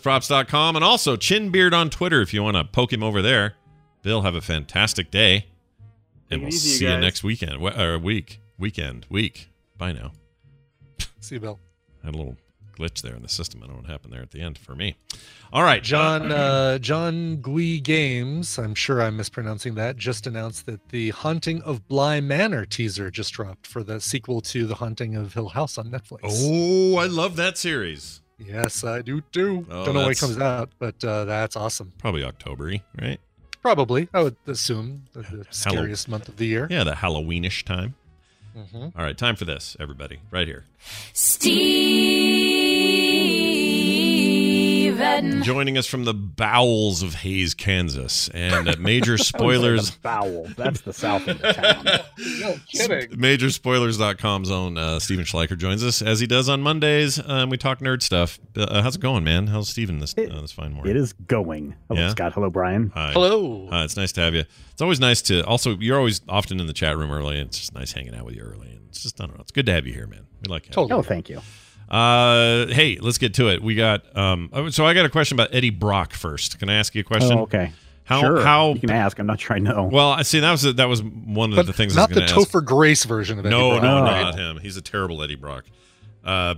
A: punishedprops.com and also Chinbeard on Twitter if you want to poke him over there. Bill, have a fantastic day. And we'll
K: easy,
A: see you
K: guys.
A: next weekend. we- Or week. Weekend. Week. Bye now.
B: See, you, Bill.
A: had a little glitch there in the system. I don't know what happened there at the end for me. All right,
B: John uh, John Gui Games, I'm sure I'm mispronouncing that, just announced that the Haunting of Bly Manor teaser just dropped for the sequel to The Haunting of Hill House on Netflix.
A: Oh, I love that series.
B: Yes, I do too.
A: Oh,
B: Don't know when it comes out, but uh, that's awesome.
A: Probably October, right?
B: Probably, I would assume the, the scariest month of the year.
A: Yeah, the Halloweenish time.
B: Mhm.
A: All right, time for this, everybody, right here.
H: Steven.
A: Joining us from the bowels of Hays, Kansas, and uh, major spoilers.
L: Bowel. That's the south of the town.
B: No kidding.
A: Majorspoilers.com's own uh, Steven Schleicher joins us as he does on Mondays. Um, we talk nerd stuff. Uh, how's it going, man? How's Steven this uh, this fine morning?
L: It is going. Hello,
A: Yeah?
L: Scott. Hello, Brian.
A: Hi.
B: Hello.
A: Uh, it's nice to have you. It's always nice to. Also, you're always often in the chat room early, and it's just nice hanging out with you early. And it's just I don't know. It's good to have you here, man. We like having
B: Totally.
L: Oh, thank you.
A: You. Uh, hey, let's get to it. We got. Um, oh, so I got a question about Eddie Brock first. Can I ask you a question?
L: Oh, okay.
A: How
L: sure.
A: how?
L: you can ask? I'm not sure I know.
A: Well, I see. That was that was one of
B: But
A: the things.
B: not
A: I
B: the
A: was going to ask.
B: Grace version of Eddie
A: No,
B: Brock.
A: no,
L: Oh.
A: not him. He's a terrible Eddie Brock. Uh,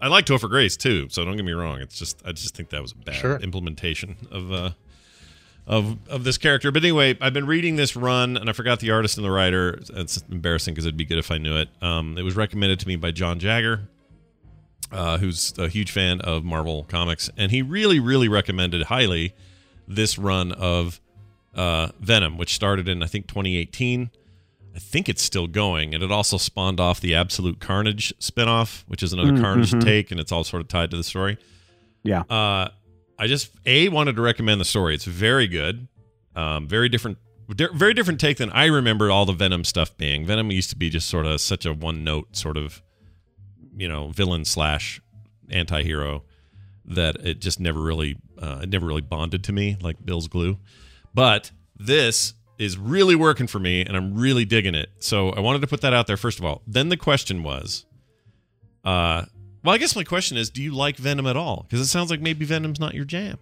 A: I like Topher Grace too, so don't get me wrong. It's just I just think that was a bad
B: Sure.
A: implementation of uh of of this character. But anyway, I've been reading this run, and I forgot the artist and the writer. It's embarrassing because it'd be good if I knew it. Um, it was recommended to me by John Jagger, uh, who's a huge fan of Marvel comics, and he really, really recommended highly this run of uh, Venom, which started in I think 2018. I think it's still going, and it also spawned off the Absolute Carnage spinoff, which is another
L: Mm,
A: Carnage
L: mhm.
A: take, and it's all sort of tied to the story.
L: Yeah.
A: Uh, I just a wanted to recommend the story. It's very good, um, very different, di- very different take than I remember all the Venom stuff being. Venom used to be just sort of such a one note sort of, you know, villain slash anti-hero that it just never really, uh, it never really bonded to me like Bill's glue. But this is really working for me, and I'm really digging it. So I wanted to put that out there first of all. Then the question was, uh, Well, I guess my question is, do you like Venom at all? Because it sounds like maybe Venom's not your jam.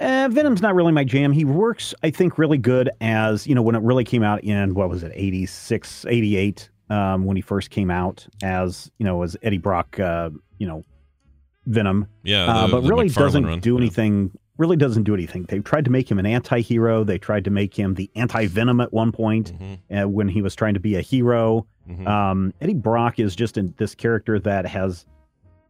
L: Uh, Venom's not really my jam. He works, I think, really good as, you know, when it really came out in, what was it, 86, 88, um, when he first came out as, you know, as Eddie Brock, uh, you know, Venom.
A: Yeah,
L: Uh, but
A: the
L: really
A: McFarlane
L: doesn't
A: run,
L: do
A: yeah.
L: anything, really doesn't do anything. They tried to make him an anti hero. They tried to make him the anti Venom at one point
A: Mm-hmm.
L: uh, when he was trying to be a hero.
A: Mhm.
L: Um, Eddie Brock is just in this character that has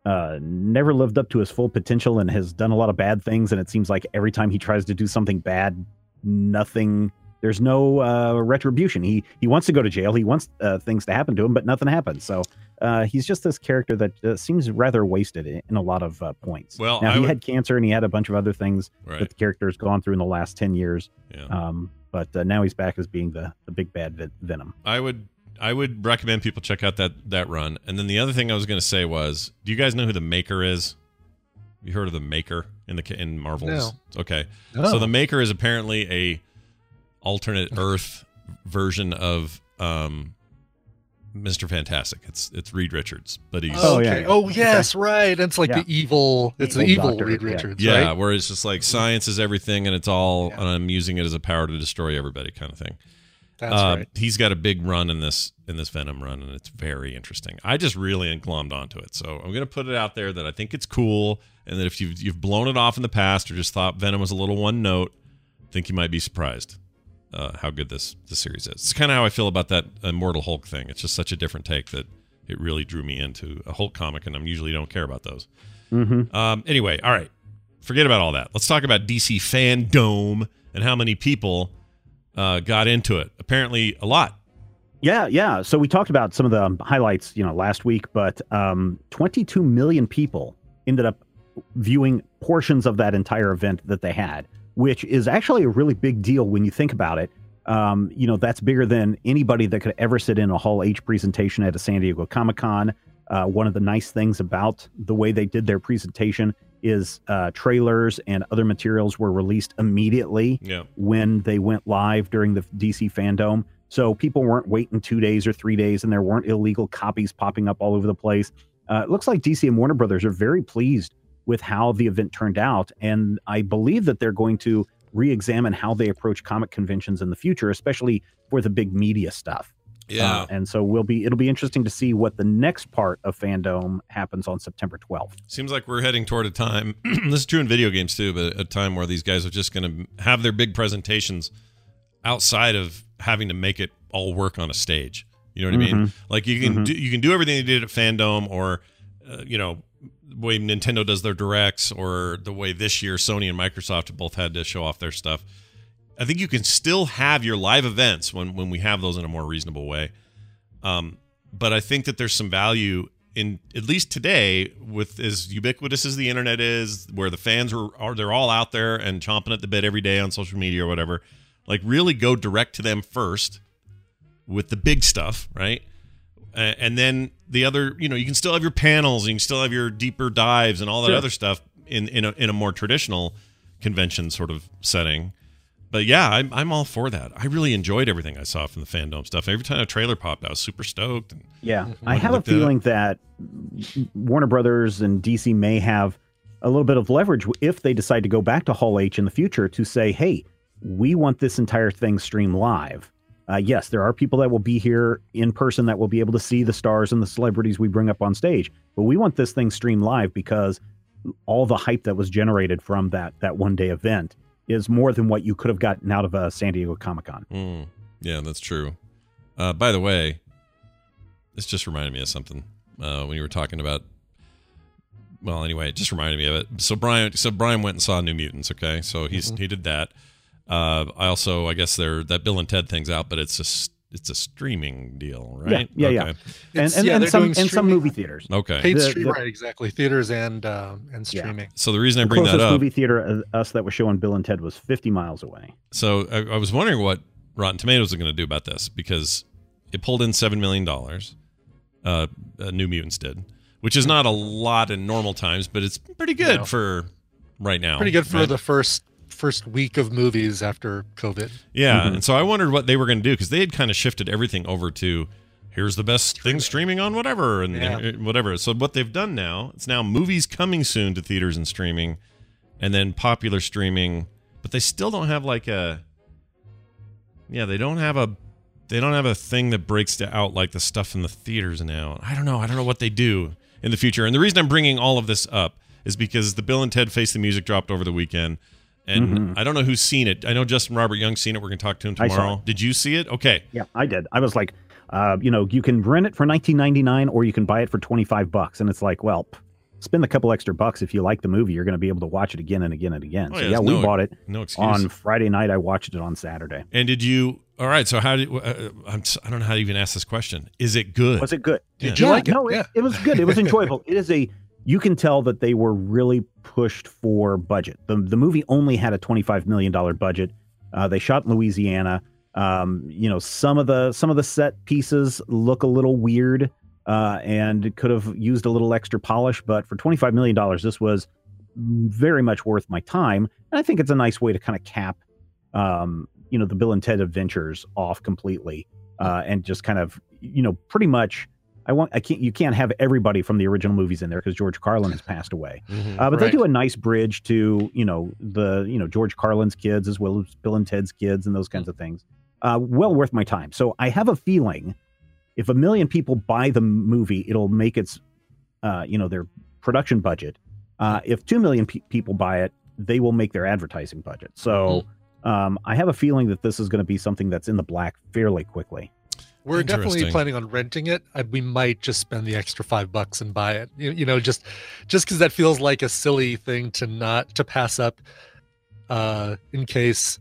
L: uh, never lived up to his full potential and has done a lot of bad things. And it seems like every time he tries to do something bad, nothing. There's no uh, retribution. He he wants to go to jail. He wants uh, things to happen to him, but nothing happens. So uh, he's just this character that uh, seems rather wasted in, in a lot of uh, points.
A: Well,
L: now
A: I
L: he
A: would-
L: had cancer and he had a bunch of other things
A: Right.
L: that the character has gone through in the last ten years.
A: Yeah.
L: Um, but uh, now he's back as being the the big bad Ven- Venom.
A: I would I would recommend people check out that that run. And then the other thing I was going to say was, do you guys know who the Maker is? You heard of the Maker in the ca- in Marvels? No. Okay.
B: No.
A: So the Maker is apparently a alternate Earth version of um Mr. Fantastic. It's it's Reed Richards, but he's
B: Oh, okay. Oh, yes, right. It's like
L: Yeah.
B: the evil. It's the
L: Evil
B: evil
L: doctor,
B: Reed
L: yeah.
B: Richards.
A: yeah,
B: right?
A: where it's just like science is everything and it's all and I'm using it as a power to destroy everybody kind of thing.
B: That's
A: Uh,
B: right.
A: He's got a big run in this in this Venom run, and it's very interesting. I just really glommed onto it, so I'm gonna put it out there that I think it's cool, and that if you've you've blown it off in the past or just thought Venom was a little one note, I think you might be surprised uh, how good this this series is. It's kind of how I feel about that Immortal Hulk thing. It's just such a different take that it really drew me into a Hulk comic, and I usually don't care about those.
L: Mm-hmm.
A: Um, anyway, all right. Forget about all that. Let's talk about DC fandom and how many people uh, got into it. Apparently, a lot.
L: Yeah, yeah. So we talked about some of the highlights, you know, last week, but um, 22 million people ended up viewing portions of that entire event that they had, which is actually a really big deal when you think about it. Um, you know, that's bigger than anybody that could ever sit in a Hall H presentation at a San Diego Comic Con. Uh, one of the nice things about the way they did their presentation is uh, trailers and other materials were released immediately
A: Yeah.
L: when they went live during the DC fandom. So people weren't waiting two days or three days, and there weren't illegal copies popping up all over the place. Uh, it looks like DC and Warner Brothers are very pleased with how the event turned out, and I believe that they're going to re-examine how they approach comic conventions in the future, especially for the big media stuff.
A: Yeah.
L: Uh, and so we'll be it'll be interesting to see what the next part of fandom happens on September 12th.
A: Seems like we're heading toward a time. this is true in video games too, but a time where these guys are just going to have their big presentations outside of having to make it all work on a stage. You know what I mean?
L: Mhm.
A: Like you can
L: Mhm.
A: do you can do everything they did at Fandom, or uh, you know way Nintendo does their directs, or the way this year Sony and Microsoft have both had to show off their stuff. I think you can still have your live events when when we have those in a more reasonable way. Um, but I think that there's some value in at least today with as ubiquitous as the internet is, where the fans are, are they're all out there and chomping at the bit every day on social media or whatever. Like really go direct to them first with the big stuff, right? Uh, and then the other, you know, you can still have your panels, and you can still have your deeper dives and all that
L: Sure.
A: other stuff in in a, in a more traditional convention sort of setting. But yeah, I'm, I'm all for that. I really enjoyed everything I saw from the fandom stuff. Every time a trailer popped, I was super stoked. And
L: Yeah, I have a
A: looked at it.
L: feeling that Warner Brothers and DC may have a little bit of leverage if they decide to go back to Hall H in the future to say, "Hey, we want this entire thing streamed live." Uh, yes, there are people that will be here in person that will be able to see the stars and the celebrities we bring up on stage, but we want this thing streamed live because all the hype that was generated from that that one day event is more than what you could have gotten out of a San Diego Comic Con.
A: Mm, yeah, that's true. Uh, by the way, this just reminded me of something uh, when you were talking about. Well, anyway, it just reminded me of it. So Brian, so Brian went and saw New Mutants. Okay, so he's he did that. Uh, I also, I guess, there that Bill and Ted thing's out, but it's a s- it's a streaming deal, right?
L: Yeah, yeah, yeah. And and,
B: yeah,
L: and some and some movie theaters.
A: Okay.
B: Paid
L: The-
B: stream,
L: the-
B: right? Exactly. Theaters and um, and
L: Yeah.
B: streaming.
A: So the reason I
L: The
A: bring that
L: closest
A: up,
L: movie theater uh, us that was showing Bill and Ted was 50 miles away.
A: So I, I was wondering what Rotten Tomatoes are going to do about this because it pulled in seven million dollars. Uh, uh, New Mutants did, which is not a lot in normal times, but it's pretty good
B: No.
A: for right now.
B: Pretty good for
A: right?
B: the first first week of movies after COVID.
A: Yeah,
L: Mhm.
A: and so I wondered what they were going to do because they had kind of shifted everything over to here's the best thing streaming on whatever and,
B: Yeah.
A: whatever. So what they've done now, it's now movies coming soon to theaters and streaming, and then popular streaming, but they still don't have like a. Yeah, they don't have a. They don't have a thing that breaks to out like the stuff in the theaters now. I don't know. I don't know what they do in the future. And the reason I'm bringing all of this up is because the Bill and Ted Face the Music dropped over the weekend. And
L: Mhm.
A: I don't know who's seen it. I know Justin Robert Young's seen it. We're going to talk to him tomorrow. Did you see it? Okay.
L: Yeah, I did. I was like, uh, you know, you can rent it for 19.99 or you can buy it for 25 bucks, and it's like, well, spend a couple extra bucks if you like the movie. You're going to be able to watch it again and again and again.
A: Oh,
L: so
A: yeah,
L: yeah, we
A: no-
L: bought it
A: no excuse.
L: on Friday night. I watched it on Saturday.
A: And did you? All right. So how did? Uh, I'm, s- I don't know how to even ask this question. Is it good?
L: Was it good?
A: Did
B: you
L: Yeah,
B: like it?
L: No, it, it was good. It was enjoyable. it is a. You can tell that they were really pushed for budget. The the movie only had a 25 million dollar budget. Uh, they shot in Louisiana. Um, you know, some of the some of the set pieces look a little weird uh, and could have used a little extra polish. But for 25 million dollars, this was very much worth my time. And I think it's a nice way to kind of cap, um, you know, the Bill and Ted Adventures off completely, uh, and just kind of, you know, pretty much. I want. I can't. You can't have everybody from the original movies in there because George Carlin has passed away.
A: Mhm.
L: Uh, but they do a nice bridge to you know the you know George Carlin's kids as well as Bill and Ted's kids and those kinds of things. Uh, well worth my time. So I have a feeling if a million people buy the movie, it'll make its uh, you know their production budget. Uh, if two million pe- people buy it, they will make their advertising budget. So um, I have a feeling that this is going to be something that's in the black fairly quickly.
B: We're definitely planning on renting it. I, we might just spend the extra five bucks and buy it. You, you know, just just because that feels like a silly thing to not to pass up, uh, in case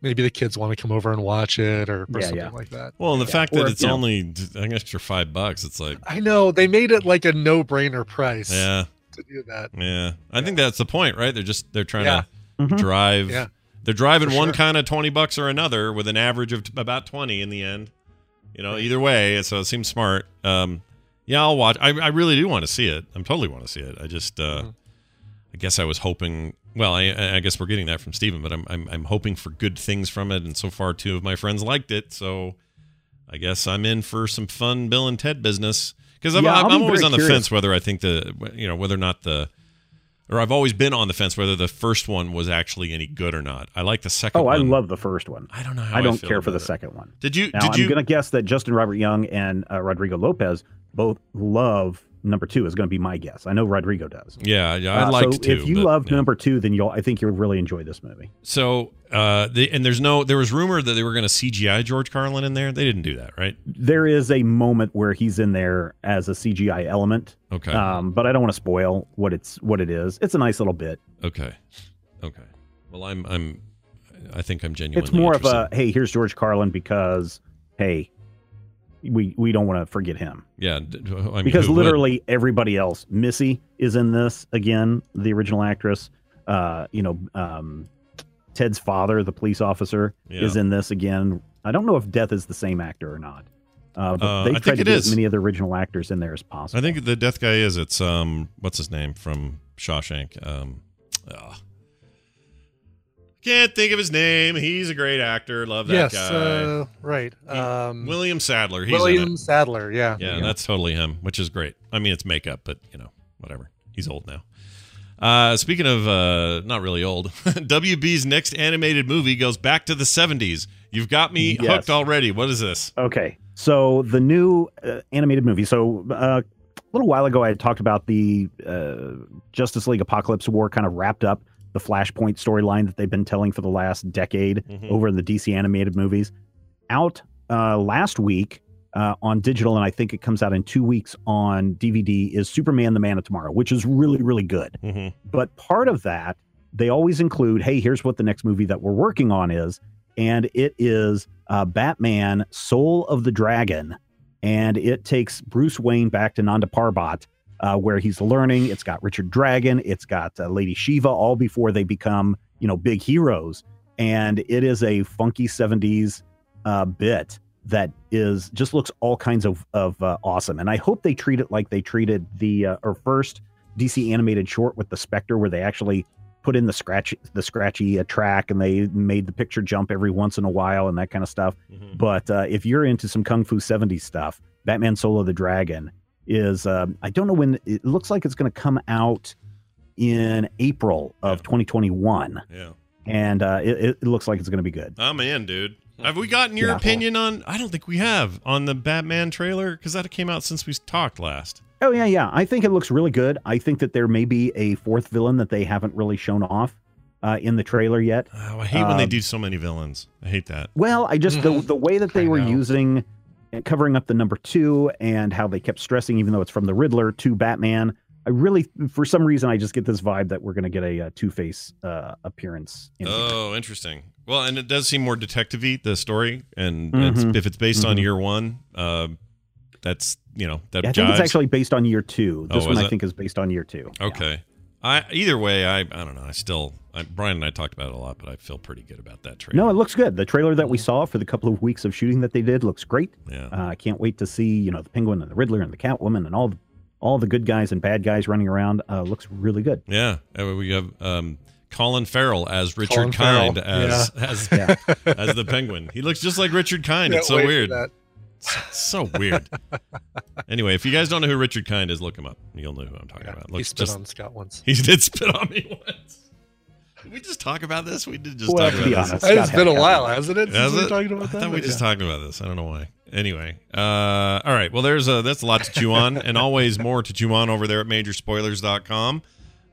B: maybe the kids want to come over and watch it or, or
L: Yeah,
B: something
L: yeah.
B: like that.
A: Well, and the
L: Yeah,
A: fact that
L: or,
A: it's
L: you
A: only an extra five bucks, it's like,
B: I know they made it like a no-brainer price
A: yeah,
B: to do that.
A: yeah. I think that's the point, right? They're just they're trying
B: Yeah.
A: to
L: Mhm.
A: drive.
B: Yeah.
A: They're driving
B: For
A: one kind of twenty bucks or another with an average of t- about twenty in the end. You know, either way, so it seems smart. Um, yeah, I'll watch. I, I really do want to see it. I'm totally want to see it. I just, uh,
B: Mhm.
A: I guess I was hoping. Well, I, I guess we're getting that from Steven, but I'm, I'm I'm hoping for good things from it, and so far two of my friends liked it. So I guess I'm in for some fun Bill and Ted business because I'm,
L: Yeah,
A: I'm, I'm always on the
L: curious.
A: fence whether I think the you know whether or not the or I've always been on the fence whether the first one was actually any good or not. I like the second.
L: Oh, I love the first one.
A: I don't know how
L: I don't
A: feel
L: care for the
A: it.
L: second one.
A: Did you?
L: Now,
A: did
L: I'm
A: you?
L: going to guess that Justin Robert Young and uh, Rodrigo Lopez both love number two. Is going to be my guess. I know Rodrigo does.
A: yeah, yeah, I
L: Uh,
A: liked
L: so
A: to.
L: if you
A: but,
L: love
A: yeah.
L: number two, then you'll. I think you'll really enjoy this movie.
A: so uh, they, and there's no, there was rumor that they were going to CGI George Carlin in there. They didn't do that, right?
L: There is a moment where he's in there as a CGI element,
A: Okay,
L: um, but I don't want to spoil what it's what it is. It's a nice little bit.
A: okay, okay. Well, I'm, I'm, I think I'm genuinely.
L: It's more of a hey, here's George Carlin because hey, we we don't want to forget him.
A: yeah. I mean,
L: because
A: who would?
L: literally everybody else missy is in this again the original actress uh you know um ted's father the police officer
A: Yeah.
L: is in this again i don't know if death is the same actor or not uh, but
A: Uh,
L: they tried to get
A: is.
L: as many of the original actors in there as possible
A: I think the death guy is. It's um, what's his name from Shawshank? Um, ah. Can't think of his name. He's a great actor. Love that
B: yes,
A: guy.
B: uh, right. Um,
A: William Sadler. He's
B: William
A: in it.
B: Sadler. Yeah.
A: Yeah, that's totally him, which is great. I mean, it's makeup, but you know, whatever. He's old now. Uh, speaking of uh, not really old, WB's next animated movie goes back to the 70s. You've got me
L: Yes.
A: hooked already. What is this?
L: Okay, so the new uh, animated movie. So uh, a little while ago, I had talked about the uh, Justice League Apokolips War kind of wrapped up the Flashpoint storyline that they've been telling for the last decade
A: Mhm.
L: over in the DC animated movies. Out uh, last week uh, on digital, and I think it comes out in two weeks on DVD. Is Superman: The Man of Tomorrow, which is really really good.
A: Mhm.
L: But part of that, they always include, hey, here's what the next movie that we're working on is. And it is uh, Batman Soul of the Dragon. And it takes Bruce Wayne back to Nanda Parbat, uh, where he's learning. It's got Richard Dragon, it's got uh, Lady Shiva, all before they become, you know, big heroes. And it is a funky 70s uh, bit that is just looks all kinds of, of uh, awesome. And I hope they treat it like they treated the uh, or first DC animated short with the Spectre, where they actually put in the scratch the scratchy uh, track and they made the picture jump every once in a while and that kind of stuff.
A: Mhm.
L: But uh, if you're into some Kung Fu 70s stuff, Batman Soul of the Dragon is um, I don't know when it looks like it's going to come out in April of 2021
A: Yeah.
L: and uh, it, it looks like it's going to be good.
A: I'm in, dude. Have we gotten your
L: Yeah.
A: opinion on? I don't think we have on the Batman trailer because that came out since we talked last.
L: Oh yeah, yeah. I think it looks really good. I think that there may be a fourth villain that they haven't really shown off uh, in the trailer yet.
A: Oh, I hate when they
L: Um,
A: do so many villains. I hate that.
L: Well, I just the the way that they
B: I
L: were
B: know.
L: using and covering up the number two and how they kept stressing, even though it's from the Riddler to Batman. I really, for some reason, I just get this vibe that we're going to get a, uh Two Face uh, appearance. In here.
A: Oh, interesting. Well, and it does seem more detective-y, the story, and it's,
L: Mhm.
A: if it's based on
L: Mhm.
A: year one, uh, that's you know that
L: Yeah, I think it's actually based on year two. This
A: Oh,
L: one I
A: it?
L: think is based on year two. Yeah.
A: Okay. I either way, I I don't know. I still, I, Brian and I talked about it a lot, but I feel pretty good about that trailer.
L: No, it looks good. The trailer that we saw for the couple of weeks of shooting that they did looks great.
A: Yeah.
L: Uh, I can't wait to see you know the Penguin and the Riddler and the Catwoman and all the, all the good guys and bad guys running around. Uh, looks really good.
A: Yeah, we have um, Colin Farrell as Richard
B: Colin
A: Kind
B: Farrell,
A: as
B: yeah.
A: as
L: Yeah.
A: as the Penguin. He looks just like Richard Kind.
B: Can't
A: it's so
B: wait for
A: weird.
B: That.
A: It's so weird. anyway, if you guys don't know who Richard Kind is, look him up. You'll know who I'm talking
B: Yeah,
A: about.
B: he spit
A: just
B: on Scott once.
A: he did spit on me once. Did we just talk about this? We did just
L: Well,
A: talk
L: to be
A: about
L: honest,
A: this.
B: It's
L: Scott
B: been a while, hasn't it?
A: Has
B: Since we
A: it?
B: talking about
A: I
B: that.
A: thought we
B: But
A: just
B: yeah.
A: talked about this. I don't know why. Anyway, uh, all right. Well, there's a that's a lot to chew on, and always more to chew on over there at majorspoilers.com.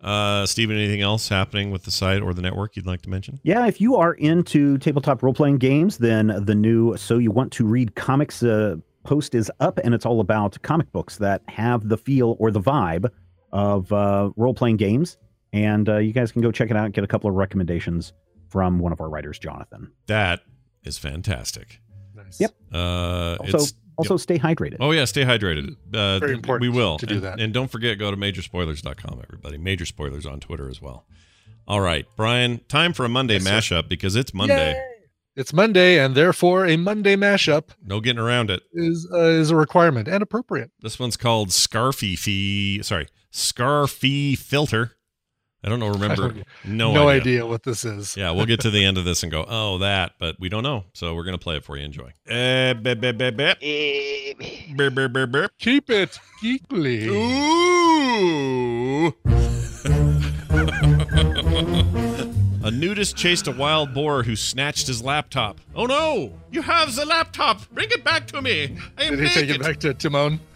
A: Uh, Steven, anything else happening with the site or the network you'd like to mention?
L: Yeah, if you are into tabletop role playing games, then the new So You Want to Read Comics uh, post is up, and it's all about comic books that have the feel or the vibe of uh, role playing games. And uh, you guys can go check it out, and get a couple of recommendations from one of our writers, Jonathan.
A: That is fantastic.
B: Nice.
L: Yep.
A: Uh,
L: Also,
A: it's
L: also stay hydrated.
A: Oh yeah, stay hydrated. Uh,
B: Very important
A: We will
B: to do
A: And-
B: that.
A: And don't forget, go to majorspoilers.com, everybody. Major spoilers on Twitter as well. All right, Brian. Time for a Monday
B: Yes, sir.
A: mashup because it's Monday.
B: Yay! It's Monday, and therefore a Monday mashup
A: No getting around it.
B: is uh, is a requirement and appropriate.
A: This one's called Scarfy Fee. Sorry, Scarfy Filter. I don't know. Remember?
B: don't-
A: no,
B: no
A: idea.
B: idea what this is.
A: Yeah, we'll get to the end of this and go, oh, that, but we don't know. So we're gonna play it for you. Enjoy. Eh.
B: Keep it geekly.
A: Ooh. a nudist chased a wild boar who snatched his laptop. Oh no! You have the laptop! Bring it back to me! I am
B: Did he take it back to Timon?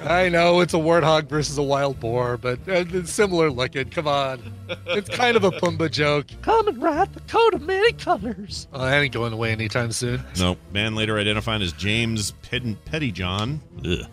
B: I know it's a warthog versus a wild boar, but uh, it's similar looking. Come on, it's kind of a Pumbaa joke. Come and ride the coat of many colors. Oh, that ain't going away anytime soon.
A: no, man later identified as James Ped- Pettyjohn. Ugh.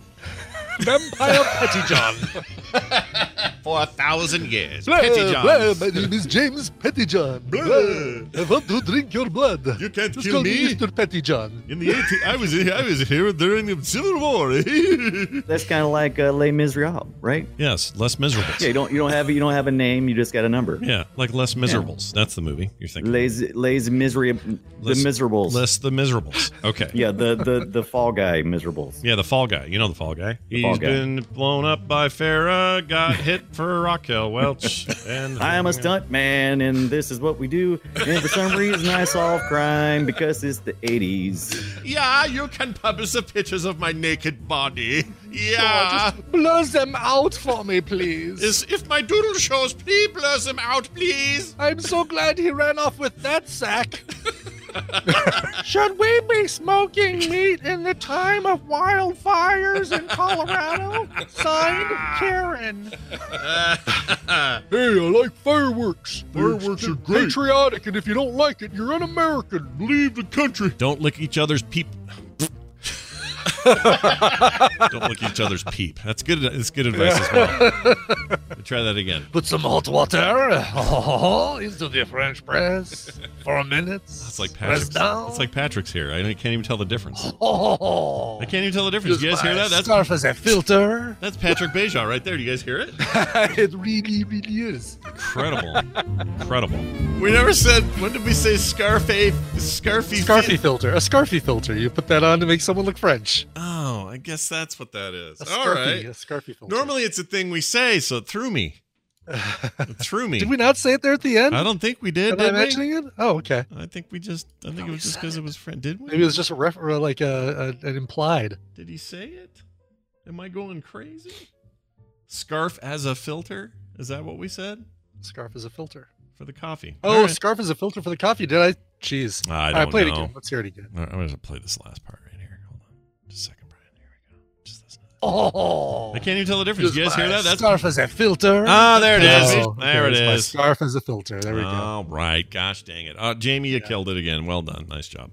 B: Vampire Pettyjohn.
A: For a thousand years.
B: Blah,
A: Pettyjohn.
B: blah, my name is James Pettyjohn. Blah. I want to drink your blood.
A: You can't
B: Just
A: kill
B: call
A: me.
B: Mr. Pettyjohn.
A: In the 80s, I was I was here during the Civil War.
M: That's kind of like uh, Les Miserables, right?
A: yes, less miserables.
M: Yeah, you don't you don't have you don't have a name, you just got a number.
A: Yeah, like less miserables. That's the movie you're thinking.
M: Les Les Miserable, the
A: Less-
M: Miserables.
A: Less the miserables. Okay.
M: Yeah, the the the Fall Guy Miserables.
A: Yeah, the fall guy. You know the fall guy. He's
M: Fall Guy.
A: been blown up by Farrah, got hit for Raquel Welch, and
M: I am a stunt man, and this is what we do. And for some reason, I solve crime because it's the '80s.
A: Yeah, you can publish the pictures of my naked body. Yeah.
B: just blur them out for me, please.
A: Is if my doodle shows, please blur them out, please.
B: I'm so glad he ran off with that sack. Should we be smoking meat in the time of wildfires in Colorado? Signed, Karen. Hey, I like fireworks.
A: Fireworks are great.
B: Patriotic, and if you don't like it, you're un-American.
A: Leave the country. Don't lick each other's peep. Don't lick each other's peep. That's good. That's good advice as well. Try that again.
B: Put some hot water into the French press for a minute.
A: It's like
B: Press
A: Patrick's.
B: down.
A: It's like Patrick's here. I can't even tell the difference.
B: Oh,
A: I can't even tell the difference. You guys hear that? That's
B: scarf as a filter.
A: that's Patrick Beja right there. Do you guys hear it?
B: it really, really is.
A: Incredible. Incredible. We never said. When did we say Scarface? Scarfy.
B: Scarfy filter. A scarfy filter. You put that on to make someone look French.
A: Oh, I guess that's what that is.
B: A
A: All
B: scarfy,
A: right.
B: A scarfy filter.
A: Normally it's a thing we say, so it threw me. It threw me.
B: Did we not say it there at the end?
A: I don't think we did.
B: Am I
A: Did we?
B: mentioning it? Oh, okay.
A: I think we just. I think it was just because it was friend. Did we?
B: Maybe it was just a ref, like a, a an implied.
A: Did he say it? Am I going crazy? Scarf as a filter? Is that what we said
B: Scarf as a filter.
A: for the coffee?
B: Oh,
A: All right.
B: scarf as a filter for the coffee. Did I? Jeez.
A: I
B: All right,
A: don't
B: play it
A: know.
B: again. Let's hear it again.
A: All right, I'm gonna play this last part just a second, Brian. Here we go. Just listen.
B: Oh,
A: I can't even tell the difference. You guys hear that? That's
B: scarf as a filter.
A: Ah, there it is.
B: Oh,
A: There
B: it's my. Scarf as a filter. There we go.
A: All right. Gosh dang it. Uh, Jamie, you killed it again. Well done. Nice job.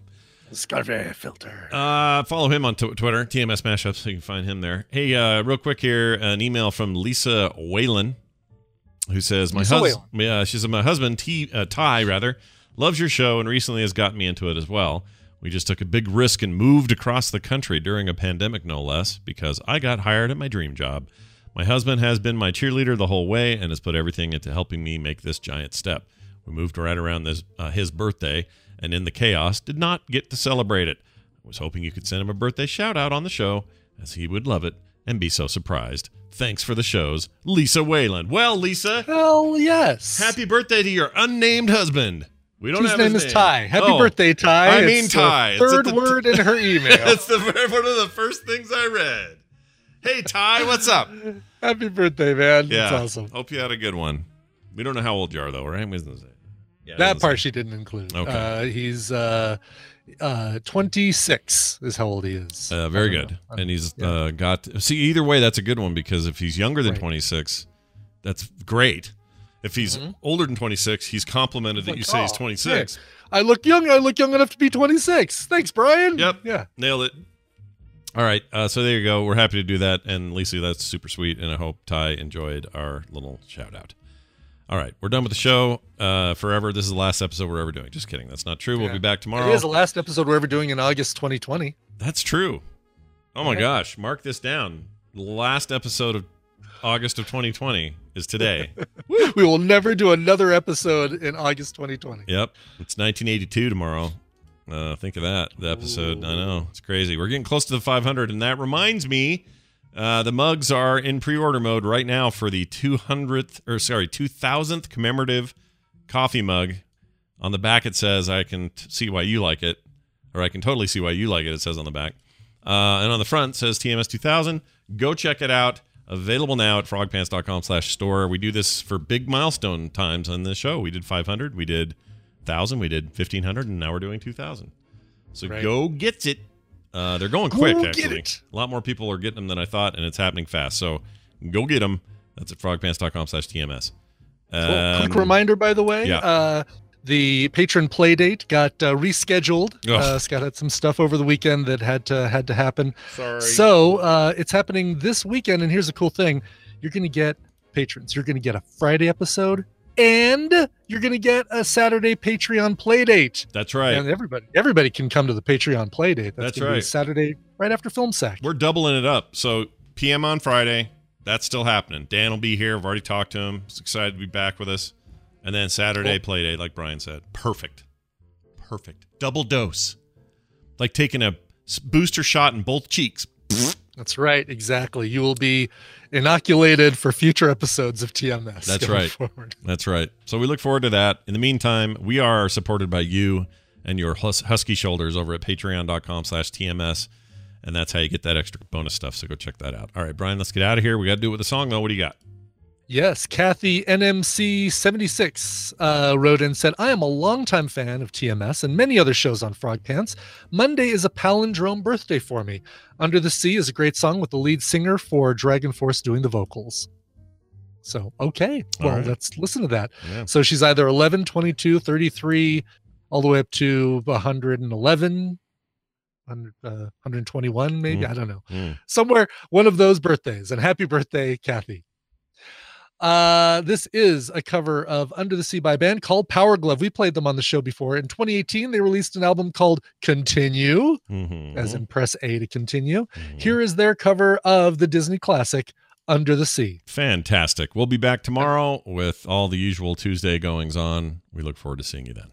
B: Scarf as a filter.
A: Uh, follow him on tw- Twitter, TMS Mashup, so you can find him there. Hey, uh, real quick here, an email from Lisa Whalen, who says, "My husband, yeah, she said my husband T uh, Ty rather loves your show and recently has gotten me into it as well. We just took a big risk and moved across the country during a pandemic, no less, because I got hired at my dream job. My husband has been my cheerleader the whole way and has put everything into helping me make this giant step. We moved right around this uh, his birthday, and in the chaos, did not get to celebrate it. I was hoping you could send him a birthday shout out on the show, as he would love it and be so surprised. Thanks for the shows, Lisa Wayland. Well, Lisa,
B: Hell yes.
A: happy birthday to your unnamed husband. We don't
B: name
A: his
B: is Ty. Happy
A: Oh,
B: birthday, Ty.
A: I mean
B: the
A: Ty. It's
B: Third
A: the-
B: word in her email.
A: It's the one of the first things I read. Hey Ty, what's up?
B: Happy birthday, man.
A: Yeah,
B: That's awesome.
A: Hope you had a good one. We don't know how old you are though, right? We doesn't say. Yeah,
B: that part
A: say.
B: she didn't include.
A: Okay.
B: Uh, he's uh, uh, 26 is how old he is.
A: Uh, very good.
B: know.
A: And he's
B: Yeah.
A: uh, got see either way that's a good one because if he's younger than
B: Right.
A: 26, that's great. If he's
B: Mhm.
A: older than 26, he's complimented that
B: Like,
A: you say he's
B: oh,
A: 26.
B: hey, I look young. I look young enough to be 26. Thanks, Brian.
A: Yep.
B: Yeah.
A: Nailed it. All right. Uh, so there you go. We're happy to do that. And Lisa, that's super sweet. And I hope Ty enjoyed our little shout out. All right. We're done with the show uh, forever. This is the last episode we're ever doing. Just kidding. That's not true. We'll
B: Yeah.
A: be back tomorrow.
B: It is the last episode we're ever doing in August 2020.
A: That's true. Oh my
B: Okay.
A: gosh. Mark this down. Last episode of August of 2020 is today.
B: we will never do another episode in August 2020.
A: Yep. It's 1982 tomorrow. Uh, think of that. The episode. I know. It's crazy. We're getting close to the 500. And that reminds me uh, the mugs are in pre order mode right now for the 200th, or sorry, 2000th commemorative coffee mug. On the back, it says, I can t- see why you like it, or I can totally see why you like it. It says on the back. Uh, and on the front, it says TMS 2000. Go check it out. Available now at frogpants.com slash store. We do this for big milestone times on this show. We did 500, we did 1,000, we did 1,500, and now we're doing 2,000. So
B: Right.
A: go get it. Uh, they're going
B: Go
A: quick,
B: get
A: actually.
B: it.
A: A lot more people are getting them than I thought, and it's happening fast. So go get them. That's at frogpants.com slash TMS.
B: Cool.
A: Um,
B: Quick reminder, by the way,
A: yeah.
B: uh, the patron play date got uh, rescheduled. Uh, Scott had some stuff over the weekend that had to had to happen.
A: Sorry.
B: So uh, it's happening this weekend, and here's a cool thing: you're going to get patrons. You're going to get a Friday episode, and you're going to get a Saturday Patreon play date.
A: That's right.
B: And everybody, everybody can come to the Patreon play date. That's,
A: That's
B: gonna be
A: right.
B: Saturday, right after Film Sack.
A: We're doubling it up. So PM on Friday. That's still happening. Dan will be here. I've already talked to him. He's excited to be back with us. And then Saturday
B: Cool.
A: play date, like Brian said. Perfect. Perfect. Double dose. Like taking a booster shot in both cheeks.
B: That's right, exactly. You will be inoculated for future episodes of TMS.
A: That's right.
B: Forward.
A: That's right. So we look forward to that. In the meantime, we are supported by you and your hus- husky shoulders over at patreon.com slash TMS. And that's how you get that extra bonus stuff. So go check that out. All right, Brian, let's get out of here. We got to do it with a song, though. What do you got?
B: Yes, Kathy NMC76 uh, wrote and said, I am a longtime fan of TMS and many other shows on Frog Pants. Monday is a palindrome birthday for me. Under the Sea is a great song with the lead singer for Dragon Force doing the vocals. So, okay. Well,
A: right.
B: let's listen to that.
A: Yeah.
B: So she's either 11, 22, 33, all the way up to 111, 100, uh, 121, maybe.
A: Mm.
B: I don't know.
A: Mm.
B: Somewhere, one of those birthdays. And happy birthday, Kathy. Uh, this is a cover of Under the Sea by a band called Power Glove. We played them on the show before. In 2018, they released an album called Continue,
A: Mhm.
B: as in press A to continue.
A: Mhm.
B: Here is their cover of the Disney classic Under the Sea.
A: Fantastic. We'll be back tomorrow with all the usual Tuesday goings on. We look forward to seeing you then.